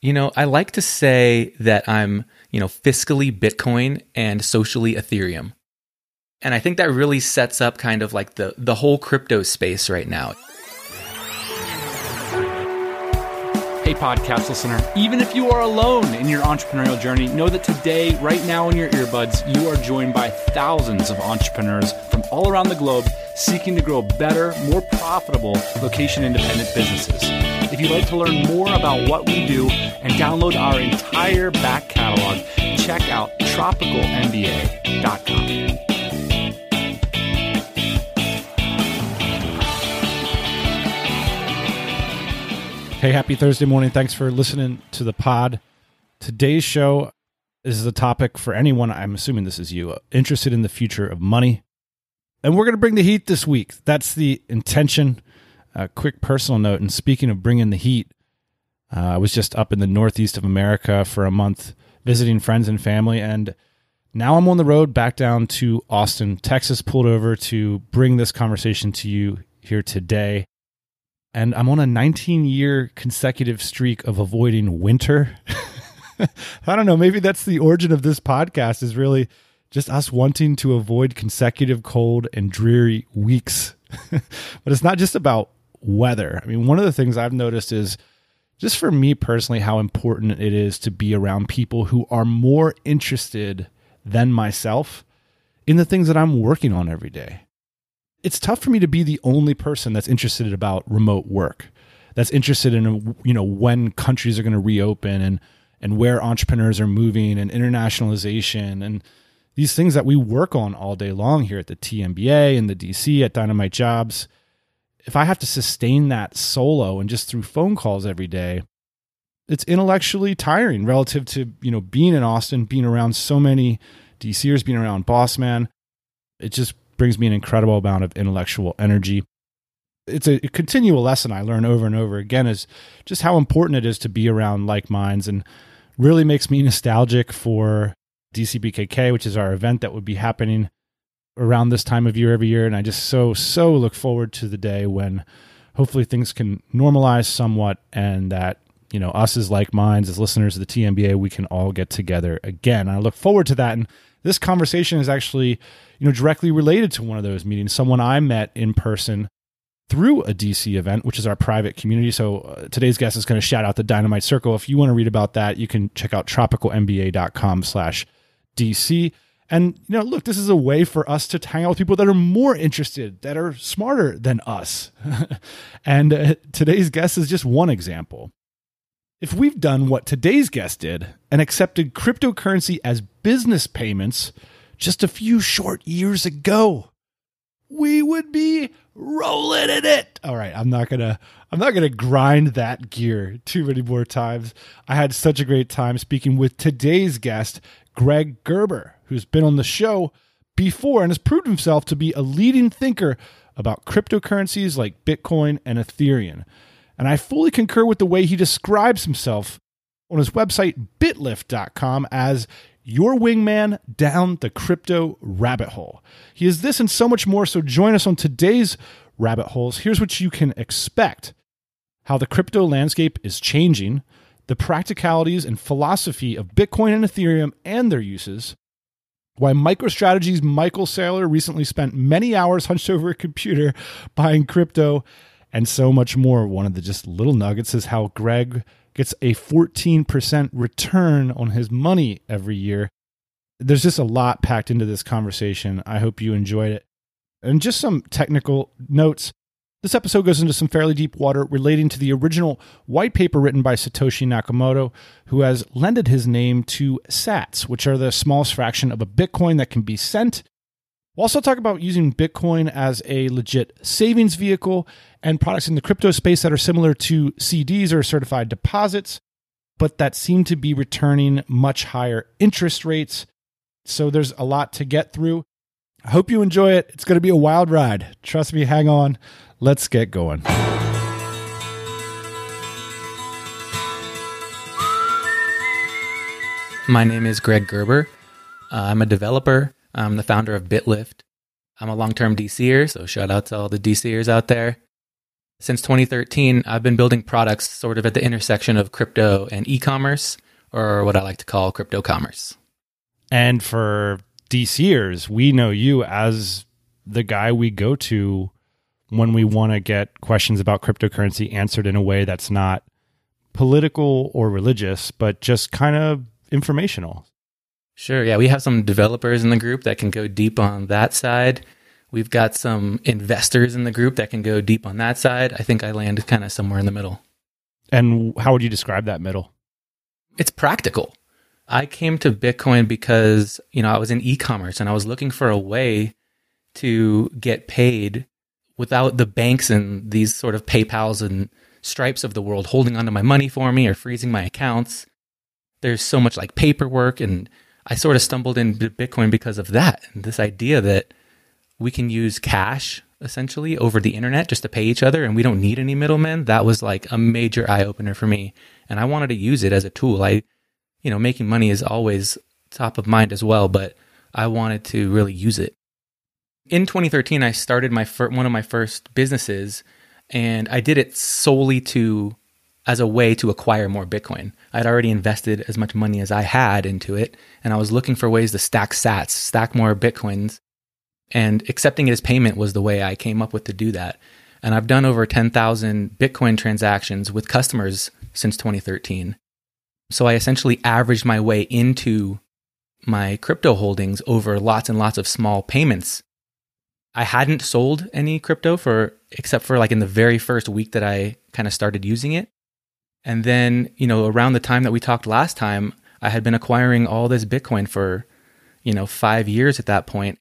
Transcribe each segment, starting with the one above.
You know, I like to say that I'm, you know, fiscally Bitcoin and socially Ethereum. And I think that really sets up kind of like the the whole crypto space right now. Hey, podcast listener, even if you are alone in your entrepreneurial journey, know that today, right now in your earbuds, you are joined by thousands of entrepreneurs from all around the globe seeking to grow better, more profitable location independent businesses. If you'd like to learn more about what we do and download our entire back catalog, check out tropicalmba.com. Hey, happy Thursday morning. Thanks for listening to the pod. Today's show is a topic for anyone, I'm assuming this is you, uh, interested in the future of money. And we're going to bring the heat this week. That's the intention. A quick personal note. And speaking of bringing the heat, uh, I was just up in the northeast of America for a month visiting friends and family. And now I'm on the road back down to Austin, Texas, pulled over to bring this conversation to you here today and I'm on a 19 year consecutive streak of avoiding winter. I don't know, maybe that's the origin of this podcast is really just us wanting to avoid consecutive cold and dreary weeks. but it's not just about weather. I mean, one of the things I've noticed is just for me personally how important it is to be around people who are more interested than myself in the things that I'm working on every day it's tough for me to be the only person that's interested about remote work that's interested in you know when countries are going to reopen and and where entrepreneurs are moving and internationalization and these things that we work on all day long here at the TMBA and the DC at Dynamite Jobs if I have to sustain that solo and just through phone calls every day it's intellectually tiring relative to you know being in Austin being around so many DCers being around boss man it just brings me an incredible amount of intellectual energy. It's a, a continual lesson I learn over and over again is just how important it is to be around like minds and really makes me nostalgic for DCBKK, which is our event that would be happening around this time of year every year. And I just so, so look forward to the day when hopefully things can normalize somewhat and that, you know, us as like minds, as listeners of the TMBA, we can all get together again. I look forward to that. And this conversation is actually you know, directly related to one of those meetings. Someone I met in person through a DC event, which is our private community. So uh, today's guest is going to shout out the Dynamite Circle. If you want to read about that, you can check out tropicalmba.com slash DC. And, you know, look, this is a way for us to hang out with people that are more interested, that are smarter than us. and uh, today's guest is just one example. If we've done what today's guest did and accepted cryptocurrency as business payments – just a few short years ago, we would be rolling in it. All right, I'm not gonna I'm not gonna grind that gear too many more times. I had such a great time speaking with today's guest, Greg Gerber, who's been on the show before and has proved himself to be a leading thinker about cryptocurrencies like Bitcoin and Ethereum. And I fully concur with the way he describes himself on his website bitlift.com as your wingman down the crypto rabbit hole. He is this and so much more, so join us on today's rabbit holes. Here's what you can expect how the crypto landscape is changing, the practicalities and philosophy of Bitcoin and Ethereum and their uses, why MicroStrategy's Michael Saylor recently spent many hours hunched over a computer buying crypto, and so much more. One of the just little nuggets is how Greg gets a 14% return on his money every year. There's just a lot packed into this conversation. I hope you enjoyed it. And just some technical notes. This episode goes into some fairly deep water relating to the original white paper written by Satoshi Nakamoto, who has lended his name to sats, which are the smallest fraction of a Bitcoin that can be sent We'll also talk about using Bitcoin as a legit savings vehicle and products in the crypto space that are similar to CDs or certified deposits, but that seem to be returning much higher interest rates. So there's a lot to get through. I hope you enjoy it. It's going to be a wild ride. Trust me, hang on. Let's get going. My name is Greg Gerber. Uh, I'm a developer I'm the founder of BitLift. I'm a long term DCer, so shout out to all the DCers out there. Since 2013, I've been building products sort of at the intersection of crypto and e commerce, or what I like to call crypto commerce. And for DCers, we know you as the guy we go to when we want to get questions about cryptocurrency answered in a way that's not political or religious, but just kind of informational. Sure. Yeah. We have some developers in the group that can go deep on that side. We've got some investors in the group that can go deep on that side. I think I land kind of somewhere in the middle. And how would you describe that middle? It's practical. I came to Bitcoin because, you know, I was in e-commerce and I was looking for a way to get paid without the banks and these sort of PayPals and Stripes of the world holding onto my money for me or freezing my accounts. There's so much like paperwork and I sort of stumbled into Bitcoin because of that. And this idea that we can use cash essentially over the internet just to pay each other and we don't need any middlemen. That was like a major eye opener for me. And I wanted to use it as a tool. I you know, making money is always top of mind as well, but I wanted to really use it. In 2013, I started my fir- one of my first businesses, and I did it solely to as a way to acquire more Bitcoin. I'd already invested as much money as I had into it, and I was looking for ways to stack sats, stack more Bitcoins, and accepting it as payment was the way I came up with to do that. And I've done over 10,000 Bitcoin transactions with customers since 2013. So I essentially averaged my way into my crypto holdings over lots and lots of small payments. I hadn't sold any crypto for except for like in the very first week that I kind of started using it. And then, you know, around the time that we talked last time, I had been acquiring all this Bitcoin for, you know, 5 years at that point.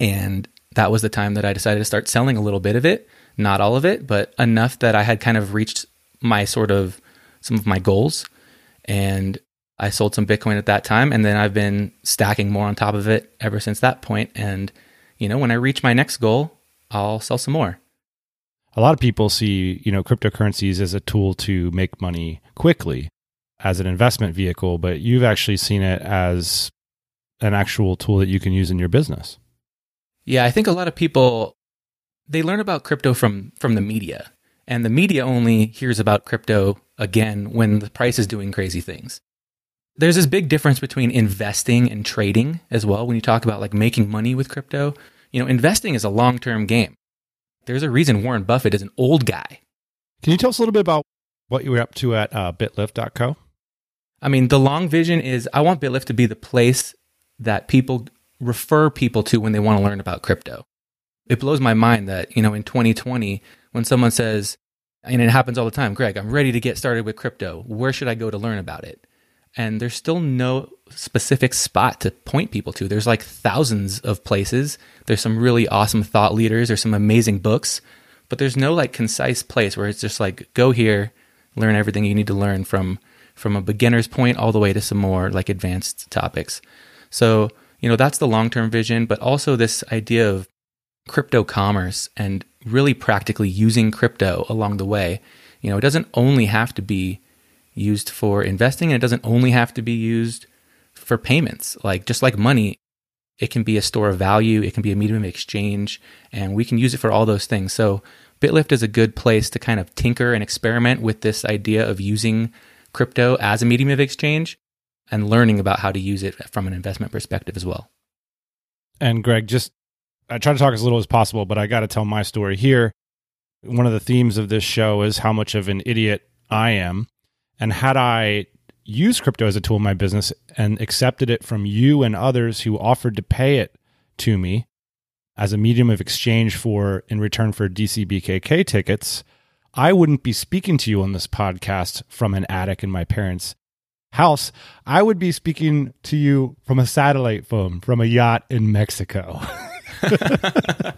And that was the time that I decided to start selling a little bit of it, not all of it, but enough that I had kind of reached my sort of some of my goals and I sold some Bitcoin at that time, and then I've been stacking more on top of it ever since that point. And you know, when I reach my next goal, I'll sell some more. A lot of people see, you know, cryptocurrencies as a tool to make money quickly as an investment vehicle, but you've actually seen it as an actual tool that you can use in your business. Yeah, I think a lot of people they learn about crypto from from the media. And the media only hears about crypto again when the price is doing crazy things. There's this big difference between investing and trading as well. When you talk about like making money with crypto, you know, investing is a long term game. There's a reason Warren Buffett is an old guy. Can you tell us a little bit about what you were up to at uh, bitlift.co? I mean, the long vision is I want BitLift to be the place that people refer people to when they want to learn about crypto. It blows my mind that, you know, in 2020, when someone says, and it happens all the time, Greg, I'm ready to get started with crypto. Where should I go to learn about it? And there's still no specific spot to point people to. There's like thousands of places. There's some really awesome thought leaders. There's some amazing books, but there's no like concise place where it's just like go here, learn everything you need to learn from from a beginner's point all the way to some more like advanced topics. So, you know, that's the long-term vision, but also this idea of crypto commerce and really practically using crypto along the way. You know, it doesn't only have to be used for investing and it doesn't only have to be used for payments. Like just like money, it can be a store of value, it can be a medium of exchange, and we can use it for all those things. So BitLift is a good place to kind of tinker and experiment with this idea of using crypto as a medium of exchange and learning about how to use it from an investment perspective as well. And Greg, just I try to talk as little as possible, but I got to tell my story here. One of the themes of this show is how much of an idiot I am. And had I used crypto as a tool in my business and accepted it from you and others who offered to pay it to me as a medium of exchange for in return for DCBKK tickets, I wouldn't be speaking to you on this podcast from an attic in my parents' house. I would be speaking to you from a satellite phone from a yacht in Mexico.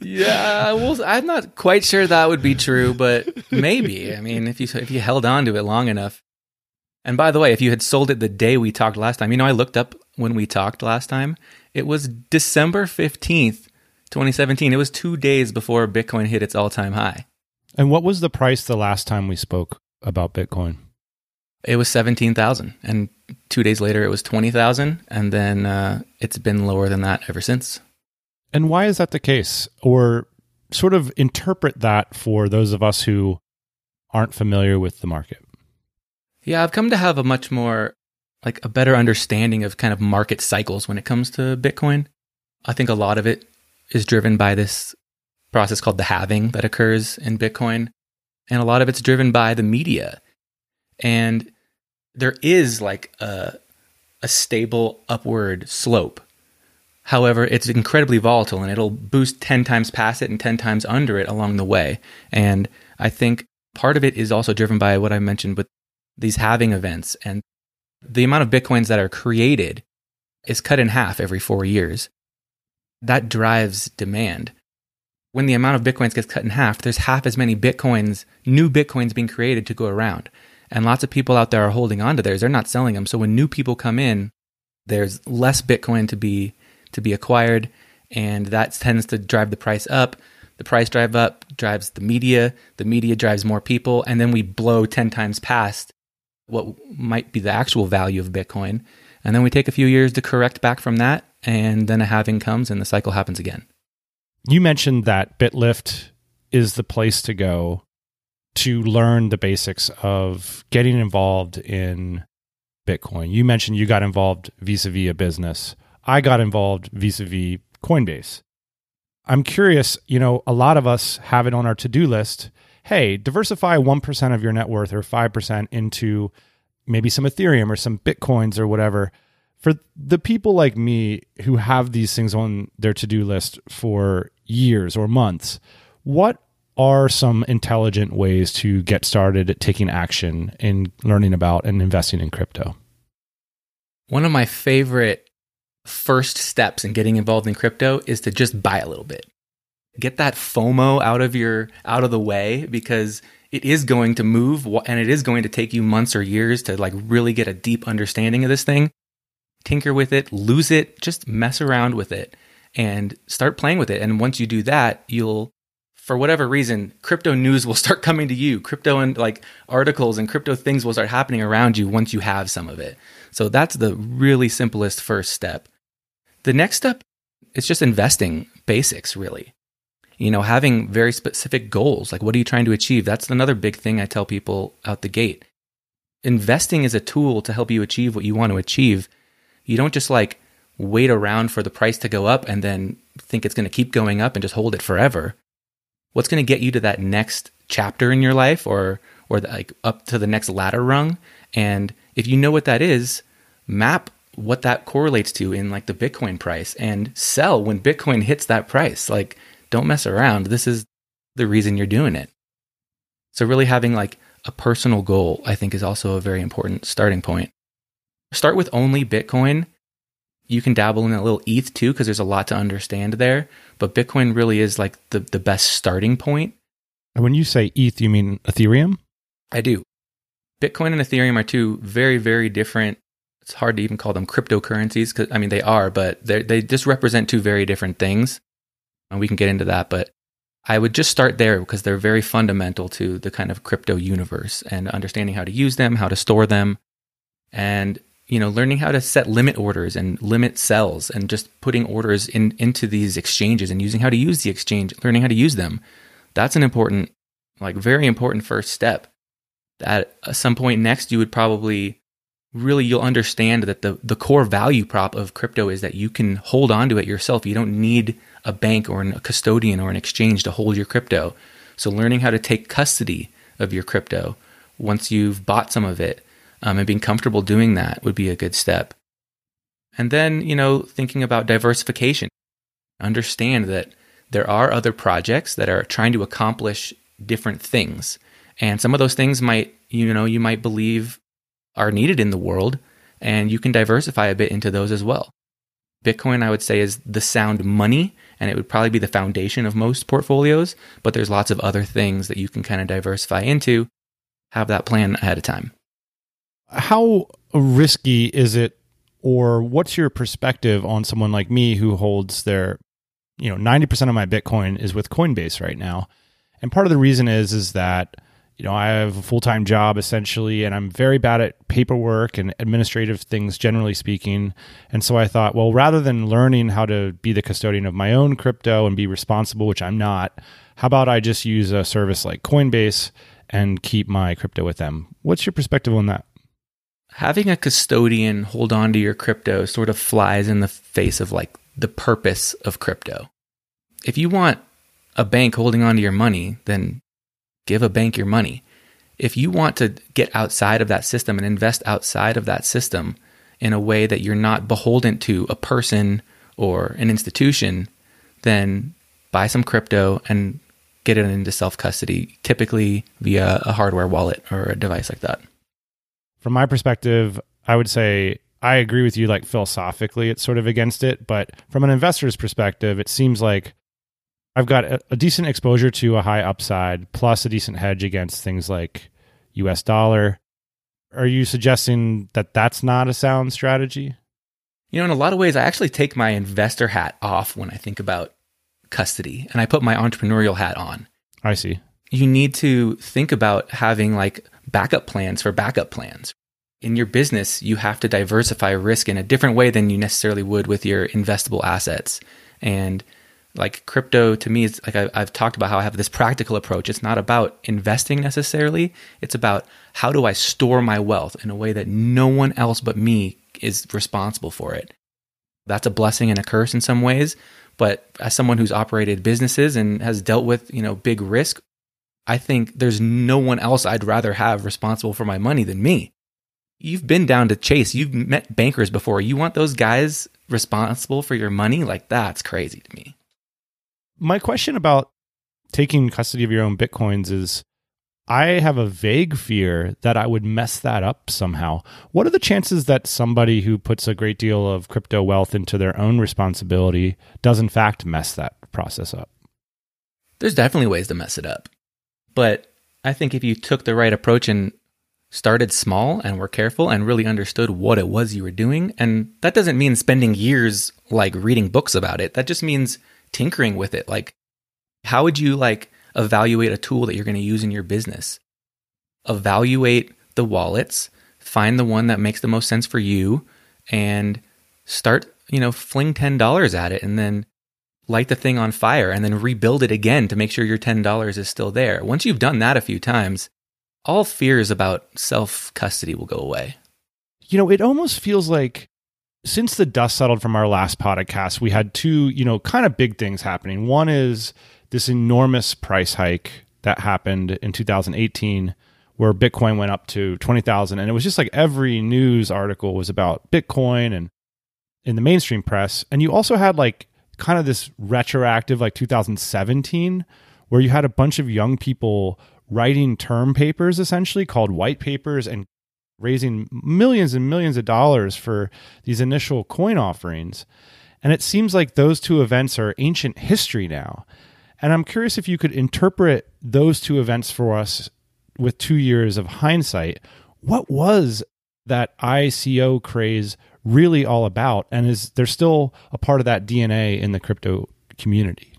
yeah, well, I'm not quite sure that would be true, but maybe. I mean, if you if you held on to it long enough. And by the way, if you had sold it the day we talked last time, you know, I looked up when we talked last time. It was December 15th, 2017. It was 2 days before Bitcoin hit its all-time high. And what was the price the last time we spoke about Bitcoin? It was 17,000 and 2 days later it was 20,000 and then uh, it's been lower than that ever since. And why is that the case? Or sort of interpret that for those of us who aren't familiar with the market? Yeah, I've come to have a much more like a better understanding of kind of market cycles when it comes to Bitcoin. I think a lot of it is driven by this process called the halving that occurs in Bitcoin. And a lot of it's driven by the media. And there is like a, a stable upward slope. However, it's incredibly volatile and it'll boost 10 times past it and 10 times under it along the way. And I think part of it is also driven by what I mentioned with these halving events and the amount of Bitcoins that are created is cut in half every four years. That drives demand. When the amount of Bitcoins gets cut in half, there's half as many Bitcoins, new Bitcoins being created to go around. And lots of people out there are holding on to theirs. They're not selling them. So when new people come in, there's less Bitcoin to be to be acquired, and that tends to drive the price up. The price drive up drives the media. The media drives more people, and then we blow ten times past what might be the actual value of Bitcoin. And then we take a few years to correct back from that. And then a halving comes and the cycle happens again. You mentioned that BitLift is the place to go to learn the basics of getting involved in Bitcoin. You mentioned you got involved vis a vis a business. I got involved vis a vis Coinbase. I'm curious, you know, a lot of us have it on our to do list hey, diversify 1% of your net worth or 5% into maybe some Ethereum or some Bitcoins or whatever. For the people like me who have these things on their to do list for years or months, what are some intelligent ways to get started taking action in learning about and investing in crypto? One of my favorite first steps in getting involved in crypto is to just buy a little bit get that FOMO out of your out of the way because it is going to move and it is going to take you months or years to like really get a deep understanding of this thing. Tinker with it, lose it, just mess around with it and start playing with it. And once you do that, you'll for whatever reason, crypto news will start coming to you. Crypto and like articles and crypto things will start happening around you once you have some of it. So that's the really simplest first step. The next step is just investing basics, really you know, having very specific goals. Like, what are you trying to achieve? That's another big thing I tell people out the gate. Investing is a tool to help you achieve what you want to achieve. You don't just like wait around for the price to go up and then think it's going to keep going up and just hold it forever. What's going to get you to that next chapter in your life or or the, like up to the next ladder rung? And if you know what that is, map what that correlates to in like the Bitcoin price and sell when Bitcoin hits that price. Like don't mess around. This is the reason you're doing it. So, really having like a personal goal, I think, is also a very important starting point. Start with only Bitcoin. You can dabble in a little ETH too, because there's a lot to understand there. But Bitcoin really is like the, the best starting point. And when you say ETH, you mean Ethereum? I do. Bitcoin and Ethereum are two very, very different. It's hard to even call them cryptocurrencies because I mean they are, but they just represent two very different things and we can get into that. But I would just start there because they're very fundamental to the kind of crypto universe and understanding how to use them, how to store them, and you know, learning how to set limit orders and limit sells and just putting orders in into these exchanges and using how to use the exchange, learning how to use them. That's an important, like very important first step. At some point next, you would probably really you'll understand that the the core value prop of crypto is that you can hold on to it yourself. You don't need a bank or a custodian or an exchange to hold your crypto. So learning how to take custody of your crypto once you've bought some of it um, and being comfortable doing that would be a good step. And then, you know, thinking about diversification. Understand that there are other projects that are trying to accomplish different things. And some of those things might, you know, you might believe are needed in the world, and you can diversify a bit into those as well. Bitcoin, I would say, is the sound money, and it would probably be the foundation of most portfolios. But there's lots of other things that you can kind of diversify into. Have that plan ahead of time. How risky is it, or what's your perspective on someone like me who holds their, you know, 90% of my Bitcoin is with Coinbase right now? And part of the reason is, is that you know, I have a full time job essentially, and I'm very bad at paperwork and administrative things, generally speaking. And so I thought, well, rather than learning how to be the custodian of my own crypto and be responsible, which I'm not, how about I just use a service like Coinbase and keep my crypto with them? What's your perspective on that? Having a custodian hold on to your crypto sort of flies in the face of like the purpose of crypto. If you want a bank holding on to your money, then give a bank your money. If you want to get outside of that system and invest outside of that system in a way that you're not beholden to a person or an institution, then buy some crypto and get it into self custody, typically via a hardware wallet or a device like that. From my perspective, I would say I agree with you, like philosophically, it's sort of against it. But from an investor's perspective, it seems like I've got a, a, decent exposure to a high upside plus a decent hedge against things like US dollar. Are you suggesting that that's not a sound strategy? You know, in a lot of ways, I actually take my investor hat off when I think about custody and I put my entrepreneurial hat on. I see. You need to think about having like backup plans for backup plans. In your business, you have to diversify risk in a different way than you necessarily would with your investable assets. And like crypto to me is like I, have talked about how I have this practical approach. It's not about investing necessarily. It's about how do I store my wealth in a way that no one else but me is responsible for it. That's a blessing and a curse in some ways. But as someone who's operated businesses and has dealt with, you know, big risk, I think there's no one else I'd rather have responsible for my money than me. You've been down to Chase. You've met bankers before. You want those guys responsible for your money? Like that's crazy to me my question about taking custody of your own bitcoins is I have a vague fear that I would mess that up somehow. What are the chances that somebody who puts a great deal of crypto wealth into their own responsibility does, in fact, mess that process up? There's definitely ways to mess it up. But I think if you took the right approach and started small and were careful and really understood what it was you were doing, and that doesn't mean spending years like reading books about it, that just means tinkering with it. Like, how would you like evaluate a tool that you're going to use in your business? Evaluate the wallets, find the one that makes the most sense for you, and start, you know, fling $10 at it and then light the thing on fire and then rebuild it again to make sure your $10 is still there. Once you've done that a few times, all fears about self custody will go away. You know, it almost feels like since the dust settled from our last podcast, we had two, you know, kind of big things happening. One is this enormous price hike that happened in 2018 where Bitcoin went up to 20,000 and it was just like every news article was about Bitcoin and in the mainstream press. And you also had like kind of this retroactive like 2017 where you had a bunch of young people writing term papers essentially called white papers and raising millions and millions of dollars for these initial coin offerings. And it seems like those two events are ancient history now. And I'm curious if you could interpret those two events for us with two years of hindsight. What was that ICO craze really all about? And is there's still a part of that DNA in the crypto community?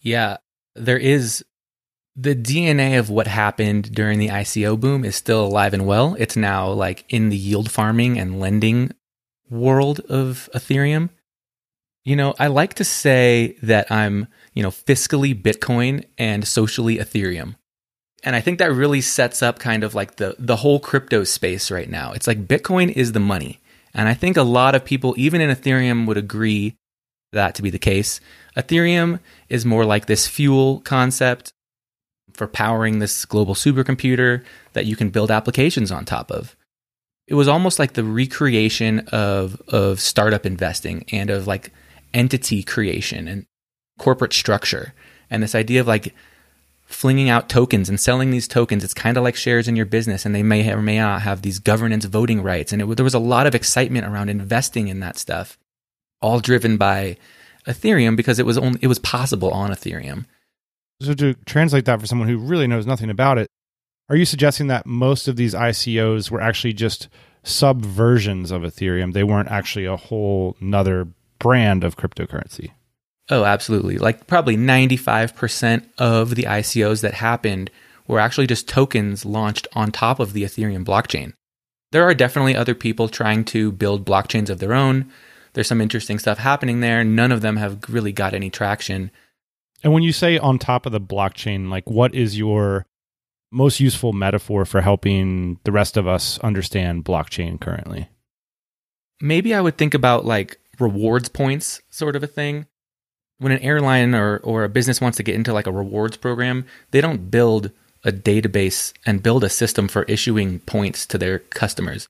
Yeah, there is the DNA of what happened during the ICO boom is still alive and well. It's now like in the yield farming and lending world of Ethereum. You know, I like to say that I'm, you know, fiscally Bitcoin and socially Ethereum. And I think that really sets up kind of like the the whole crypto space right now. It's like Bitcoin is the money. And I think a lot of people even in Ethereum would agree that to be the case. Ethereum is more like this fuel concept for powering this global supercomputer that you can build applications on top of. It was almost like the recreation of of startup investing and of like entity creation and corporate structure and this idea of like flinging out tokens and selling these tokens. It's kind of like shares in your business, and they may or may not have these governance voting rights. And it, there was a lot of excitement around investing in that stuff, all driven by Ethereum because it was only it was possible on Ethereum. So to translate that for someone who really knows nothing about it, are you suggesting that most of these ICOs were actually just subversions of Ethereum? They weren't actually a whole another brand of cryptocurrency. Oh, absolutely. Like probably 95% of the ICOs that happened were actually just tokens launched on top of the Ethereum blockchain. There are definitely other people trying to build blockchains of their own. There's some interesting stuff happening there. None of them have really got any traction. And when you say on top of the blockchain, like what is your most useful metaphor for helping the rest of us understand blockchain currently? Maybe I would think about like rewards points sort of a thing. When an airline or, or a business wants to get into like a rewards program, they don't build a database and build a system for issuing points to their customers.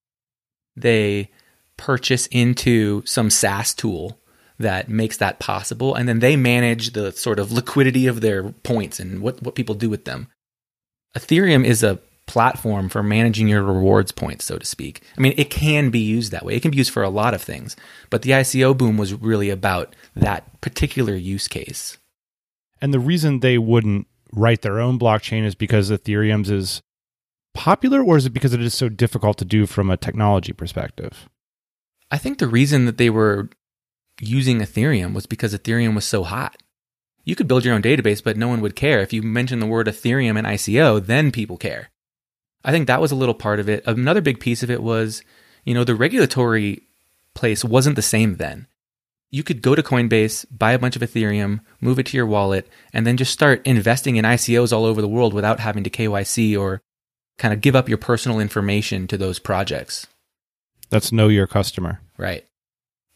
They purchase into some SaaS tool that makes that possible, and then they manage the sort of liquidity of their points and what, what people do with them. Ethereum is a platform for managing your rewards points, so to speak. I mean, it can be used that way. It can be used for a lot of things, but the ICO boom was really about that particular use case. And the reason they wouldn't write their own blockchain is because Ethereum's is popular, or is it because it is so difficult to do from a technology perspective? I think the reason that they were using Ethereum was because Ethereum was so hot. You could build your own database, but no one would care. If you mention the word Ethereum and ICO, then people care. I think that was a little part of it. Another big piece of it was, you know, the regulatory place wasn't the same then. You could go to Coinbase, buy a bunch of Ethereum, move it to your wallet, and then just start investing in ICOs all over the world without having to KYC or kind of give up your personal information to those projects. That's know your customer. Right.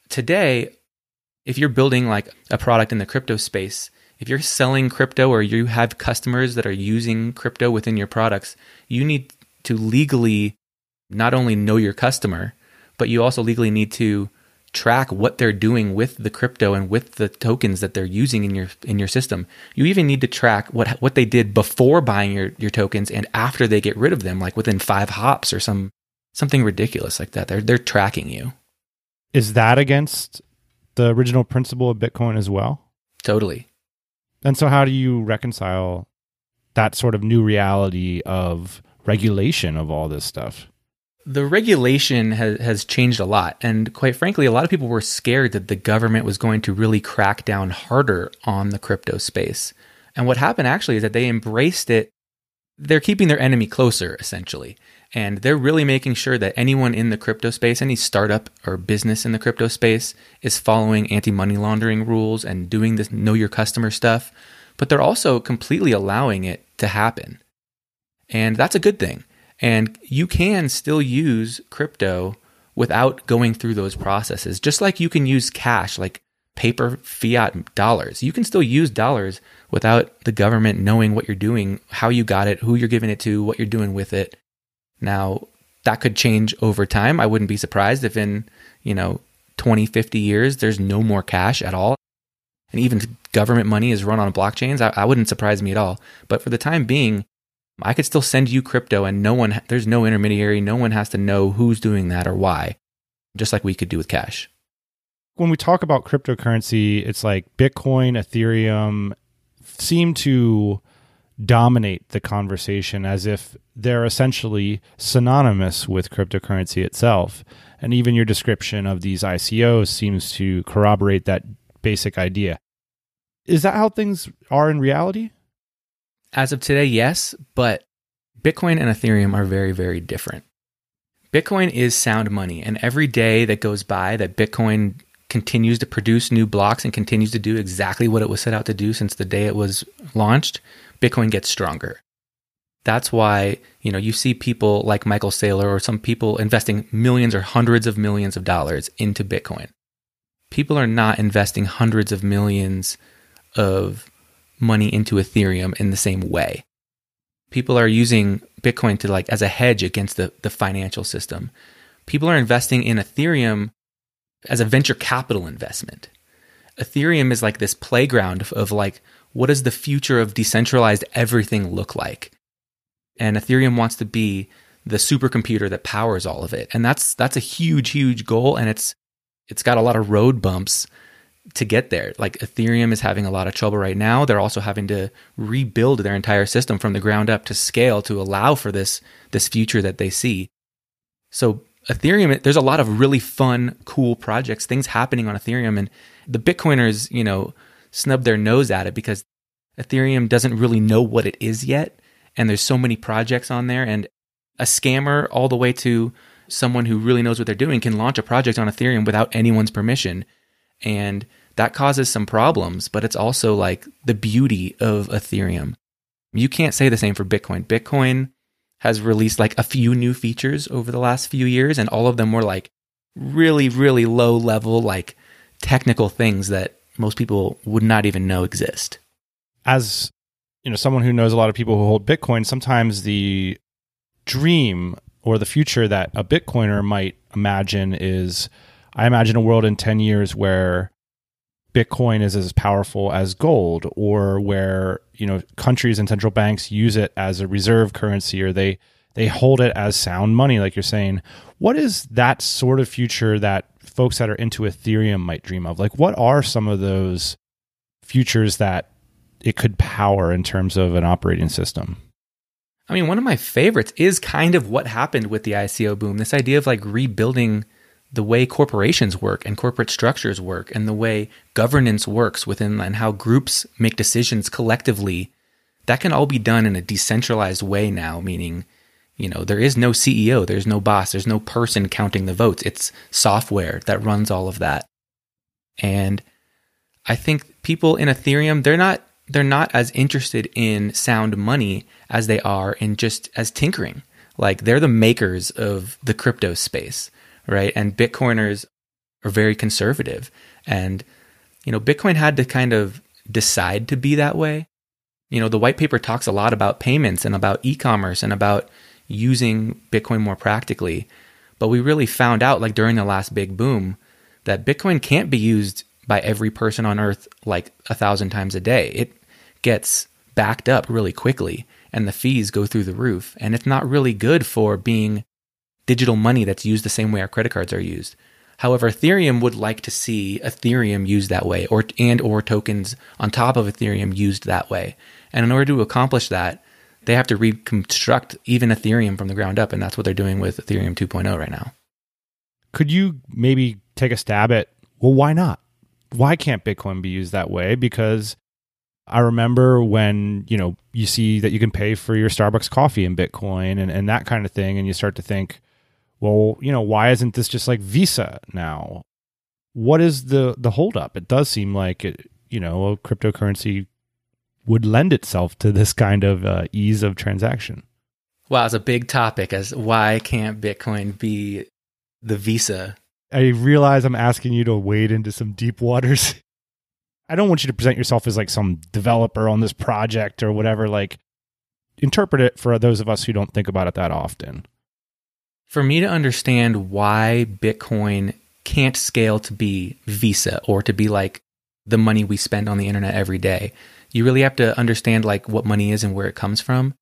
Today, if you're building like a product in the crypto space, if you're selling crypto or you have customers that are using crypto within your products, you need to legally not only know your customer, but you also legally need to track what they're doing with the crypto and with the tokens that they're using in your in your system. You even need to track what what they did before buying your your tokens and after they get rid of them like within 5 hops or some something ridiculous like that. They're they're tracking you. Is that against the original principle of Bitcoin as well? Totally. And so, how do you reconcile that sort of new reality of regulation of all this stuff? The regulation has, has changed a lot. And quite frankly, a lot of people were scared that the government was going to really crack down harder on the crypto space. And what happened actually is that they embraced it. They're keeping their enemy closer, essentially. And they're really making sure that anyone in the crypto space, any startup or business in the crypto space, is following anti money laundering rules and doing this know your customer stuff. But they're also completely allowing it to happen. And that's a good thing. And you can still use crypto without going through those processes, just like you can use cash, like paper fiat dollars. You can still use dollars without the government knowing what you're doing, how you got it, who you're giving it to, what you're doing with it. Now, that could change over time. I wouldn't be surprised if in, you know, 20, 50 years, there's no more cash at all. And even government money is run on blockchains. I, I wouldn't surprise me at all. But for the time being, I could still send you crypto and no one, there's no intermediary. No one has to know who's doing that or why, just like we could do with cash. When we talk about cryptocurrency, it's like Bitcoin, Ethereum seem to dominate the conversation as if they're essentially synonymous with cryptocurrency itself. And even your description of these ICOs seems to corroborate that basic idea. Is that how things are in reality? As of today, yes, but Bitcoin and Ethereum are very, very different. Bitcoin is sound money, and every day that goes by that Bitcoin continues to produce new blocks and continues to do exactly what it was set out to do since the day it was launched, Bitcoin gets stronger. That's why, you know, you see people like Michael Saylor or some people investing millions or hundreds of millions of dollars into Bitcoin. People are not investing hundreds of millions of money into Ethereum in the same way. People are using Bitcoin to like as a hedge against the, the financial system. People are investing in Ethereum as a venture capital investment. Ethereum is like this playground of, of like, what does the future of decentralized everything look like? And Ethereum wants to be the supercomputer that powers all of it. And that's that's a huge, huge goal. And it's it's got a lot of road bumps to get there. Like Ethereum is having a lot of trouble right now. They're also having to rebuild their entire system from the ground up to scale to allow for this this future that they see. So Ethereum, there's a lot of really fun, cool projects, things happening on Ethereum, and the Bitcoiners, you know, snub their nose at it because Ethereum doesn't really know what it is yet. and there's so many projects on there and a scammer all the way to someone who really knows what they're doing can launch a project on Ethereum without anyone's permission. And that causes some problems, but it's also like the beauty of Ethereum. You can't say the same for Bitcoin. Bitcoin has released like a few new features over the last few years, and all of them were like really, really low level, like technical things that most people would not even know exist. As you know, someone who knows a lot of people who hold Bitcoin, sometimes the dream or the future that a Bitcoiner might imagine is I imagine a world in 10 years where Bitcoin is as powerful as gold or where, you know, countries and central banks use it as a reserve currency or they they hold it as sound money like you're saying. What is that sort of future that folks that are into Ethereum might dream of? Like what are some of those futures that it could power in terms of an operating system? I mean, one of my favorites is kind of what happened with the ICO boom. This idea of like rebuilding the way corporations work and corporate structures work and the way governance works within and how groups make decisions collectively. That can all be done in a decentralized way now, meaning, you know, there is no CEO, there's no boss, there's no person counting the votes. It's software that runs all of that. And I think people in Ethereum, they're not they're not as interested in sound money as they are in just as tinkering. Like they're the makers of the crypto space, right? And Bitcoiners are very conservative. And, you know, Bitcoin had to kind of decide to be that way. You know, the white paper talks a lot about payments and about e commerce and about using Bitcoin more practically. But we really found out, like during the last big boom, that Bitcoin can't be used by every person on earth like a thousand times a day. It gets backed up really quickly and the fees go through the roof. And it's not really good for being digital money that's used the same way our credit cards are used. However, Ethereum would like to see Ethereum used that way or and or tokens on top of Ethereum used that way. And in order to accomplish that, they have to reconstruct even Ethereum from the ground up and that's what they're doing with Ethereum 2.0 right now. Could you maybe take a stab at well why not? Why can't Bitcoin be used that way? Because I remember when, you know, you see that you can pay for your Starbucks coffee in Bitcoin and, and that kind of thing. And you start to think, well, you know, why isn't this just like Visa now? What is the, the holdup? It does seem like it, you know, a cryptocurrency would lend itself to this kind of uh, ease of transaction. Wow, it's a big topic as why can't Bitcoin be the Visa? I realize I'm asking you to wade into some deep waters. I don't want you to present yourself as like some developer on this project or whatever. Like, interpret it for those of us who don't think about it that often. For me to understand why Bitcoin can't scale to be Visa or to be like the money we spend on the internet every day, you really have to understand like what money is and where it comes from.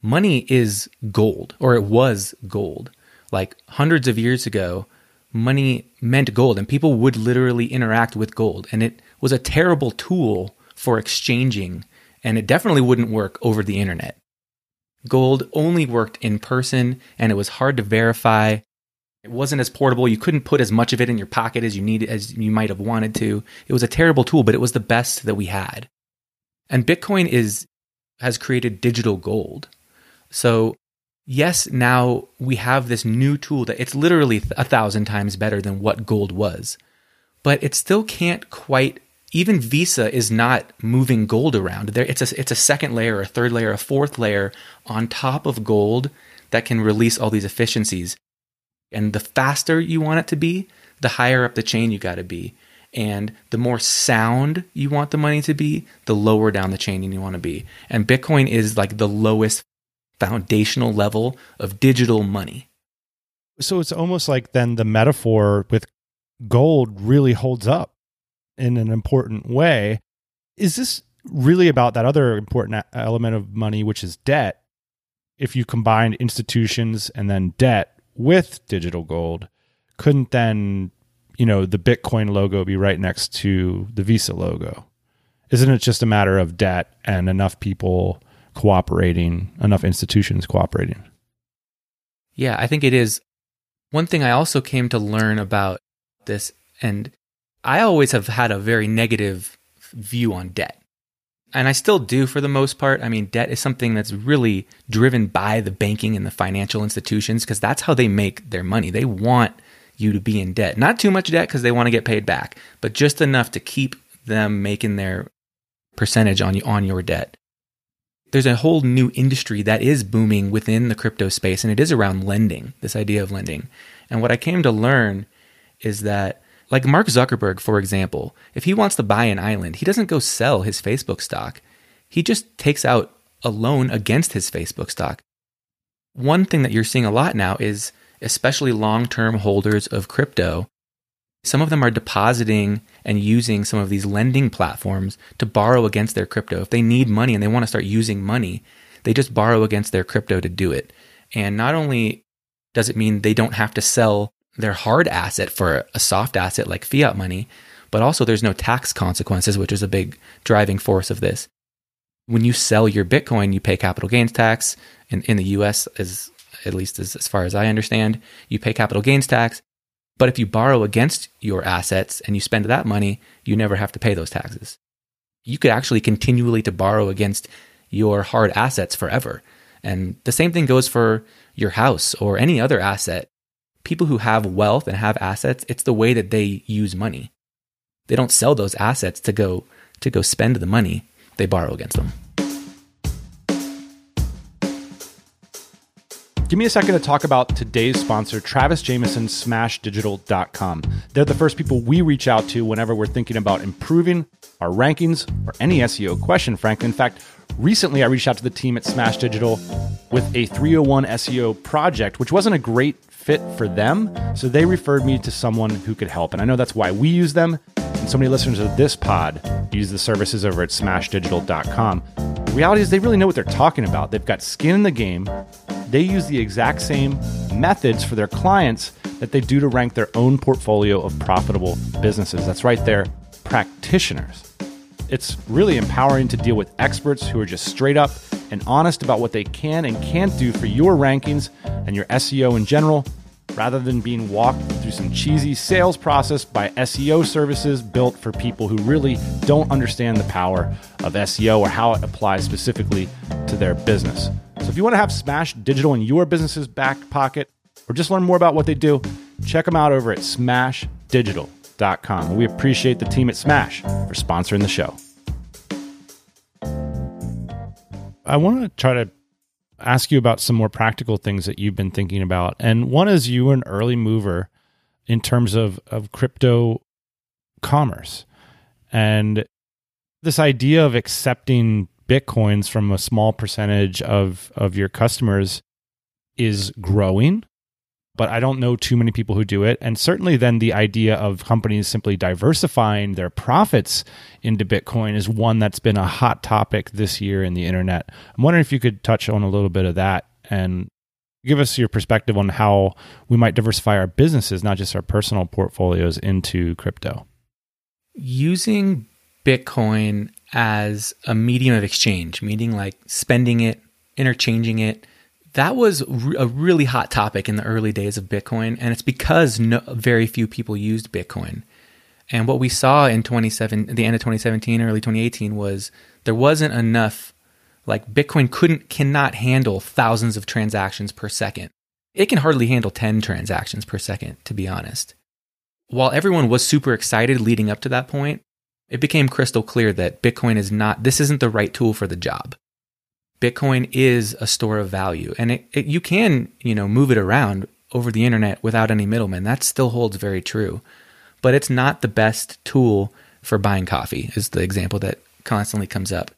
Money is gold, or it was gold. Like hundreds of years ago, money meant gold, and people would literally interact with gold. And it was a terrible tool for exchanging, and it definitely wouldn't work over the internet. Gold only worked in person, and it was hard to verify. It wasn't as portable. You couldn't put as much of it in your pocket as you needed, as you might have wanted to. It was a terrible tool, but it was the best that we had. And Bitcoin is has created digital gold. So yes, now we have this new tool that it's literally a thousand times better than what gold was, but it still can't quite even Visa is not moving gold around. There, it's a it's a second layer, a third layer, a fourth layer on top of gold that can release all these efficiencies. And the faster you want it to be, the higher up the chain you got to be. And the more sound you want the money to be, the lower down the chain you want to be. And Bitcoin is like the lowest foundational level of digital money. So it's almost like then the metaphor with gold really holds up in an important way. Is this really about that other important element of money, which is debt? If you combine institutions and then debt with digital gold, couldn't then, you know, the Bitcoin logo be right next to the Visa logo? Isn't it just a matter of debt and enough people cooperating, enough institutions cooperating? Yeah, I think it is. One thing I also came to learn about this, and I always have had a very negative view on debt. and I still do for the most part. I mean, debt is something that's really driven by the banking and the financial institutions because that's how they make their money. They want you to be in debt. Not too much debt because they want to get paid back, but just enough to keep them making their percentage on you, on your debt. There's a whole new industry that is booming within the crypto space and it is around lending, this idea of lending. And what I came to learn is that like Mark Zuckerberg, for example, if he wants to buy an island, he doesn't go sell his Facebook stock. He just takes out a loan against his Facebook stock. One thing that you're seeing a lot now is especially long term holders of crypto. Some of them are depositing and using some of these lending platforms to borrow against their crypto. If they need money and they want to start using money, they just borrow against their crypto to do it. And not only does it mean they don't have to sell their hard asset for a soft asset like fiat money, but also there's no tax consequences, which is a big driving force of this. When you sell your Bitcoin, you pay capital gains tax. In, in the US, as at least as, as far as I understand, you pay capital gains tax. But if you borrow against your assets and you spend that money, you never have to pay those taxes. You could actually continually to borrow against your hard assets forever. And the same thing goes for your house or any other asset people who have wealth and have assets, it's the way that they use money. They don't sell those assets to go to go spend the money. They borrow against them. Give me a second to talk about today's sponsor, Travis Jamison, SmashDigital.com. They're the first people we reach out to whenever we're thinking about improving our rankings or any SEO question, frankly. In fact, recently I reached out to the team at Smash Digital with a 301 SEO project, which wasn't a great fit for them. So they referred me to someone who could help. And I know that's why we use them. And so many listeners of this pod use the services over at smashdigital.com. The reality is, they really know what they're talking about. They've got skin in the game. They use the exact same methods for their clients that they do to rank their own portfolio of profitable businesses. That's right, they're practitioners. It's really empowering to deal with experts who are just straight up and honest about what they can and can't do for your rankings and your SEO in general, rather than being walked through some cheesy sales process by SEO services built for people who really don't understand the power of SEO or how it applies specifically to their business. So if you want to have Smash Digital in your business's back pocket or just learn more about what they do, check them out over at smashdigital.com We appreciate the team at Smash for sponsoring the show. I want to try to ask you about some more practical things that you've been thinking about. And one is you were an early mover in terms of, of crypto commerce. And this idea of accepting bitcoins from a small percentage of, of your customers is growing but I don't know too many people who do it. And certainly, then the idea of companies simply diversifying their profits into Bitcoin is one that's been a hot topic this year in the internet. I'm wondering if you could touch on a little bit of that and give us your perspective on how we might diversify our businesses, not just our personal portfolios, into crypto. Using Bitcoin as a medium of exchange, meaning like spending it, interchanging it that was a really hot topic in the early days of Bitcoin, and it's because no, very few people used Bitcoin. And what we saw in 27, the end of 2017, early 2018, was there wasn't enough. Like Bitcoin couldn't, cannot handle thousands of transactions per second. It can hardly handle 10 transactions per second, to be honest. While everyone was super excited leading up to that point, it became crystal clear that Bitcoin is not, this isn't the right tool for the job. Bitcoin is a store of value and it, it, you can, you know, move it around over the internet without any middlemen. That still holds very true. But it's not the best tool for buying coffee, is the example that constantly comes up.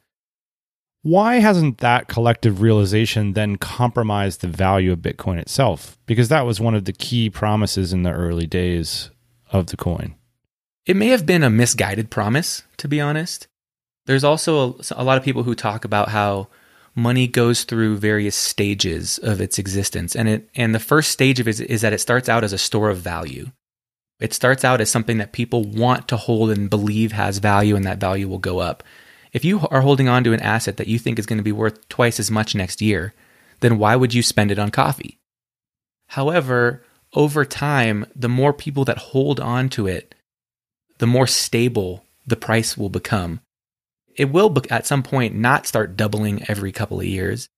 Why hasn't that collective realization then compromised the value of Bitcoin itself? Because that was one of the key promises in the early days of the coin. It may have been a misguided promise, to be honest. There's also a, a lot of people who talk about how money goes through various stages of its existence. And it and the first stage of it is, is that it starts out as a store of value. It starts out as something that people want to hold and believe has value and that value will go up. If you are holding on to an asset that you think is going to be worth twice as much next year, then why would you spend it on coffee? However, over time, the more people that hold on to it, the more stable the price will become It will at some point not start doubling every couple of years.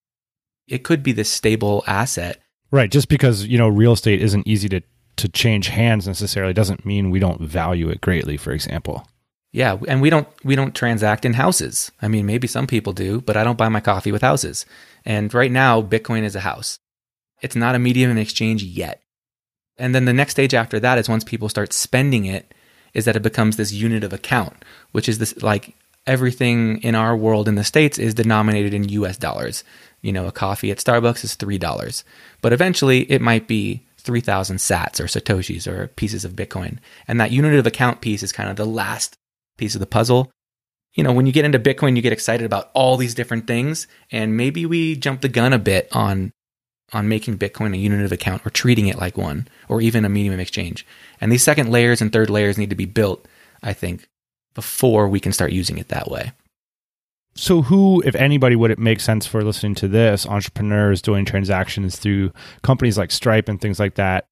It could be this stable asset. Right. Just because, you know, real estate isn't easy to, to change hands necessarily doesn't mean we don't value it greatly, for example. Yeah, and we don't we don't transact in houses. I mean, maybe some people do, but I don't buy my coffee with houses. And right now, Bitcoin is a house. It's not a medium of exchange yet. And then the next stage after that is once people start spending it, is that it becomes this unit of account, which is this like everything in our world in the States is denominated in US dollars. You know, a coffee at Starbucks is $3. But eventually it might be 3,000 sats or satoshis or pieces of Bitcoin. And that unit of account piece is kind of the last piece of the puzzle. You know, when you get into Bitcoin, you get excited about all these different things, and maybe we jump the gun a bit on on making Bitcoin a unit of account or treating it like one, or even a medium of exchange. And these second layers and third layers need to be built, I think, before we can start using it that way. So, who, if anybody, would it make sense for listening to this? Entrepreneurs doing transactions through companies like Stripe and things like that.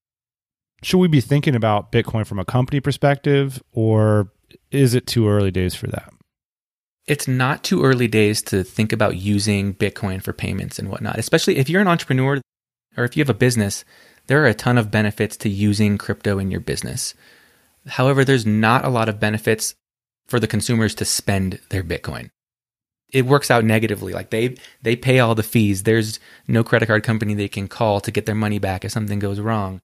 Should we be thinking about Bitcoin from a company perspective, or is it too early days for that? It's not too early days to think about using Bitcoin for payments and whatnot, especially if you're an entrepreneur or if you have a business. There are a ton of benefits to using crypto in your business. However, there's not a lot of benefits for the consumers to spend their Bitcoin. It works out negatively. Like they they pay all the fees. There's no credit card company they can call to get their money back if something goes wrong.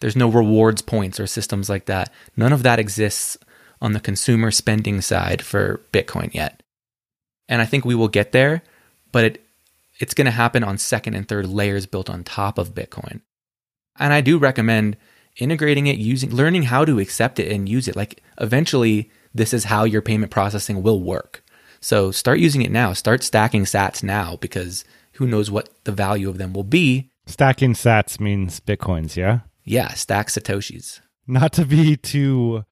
There's no rewards points or systems like that. None of that exists on the consumer spending side for Bitcoin yet. And I think we will get there, but it it's going to happen on second and third layers built on top of Bitcoin. And I do recommend integrating it using learning how to accept it and use it. Like eventually this is how your payment processing will work. So start using it now. Start stacking sats now because who knows what the value of them will be. Stacking sats means bitcoins, yeah? Yeah, stack satoshis. Not to be too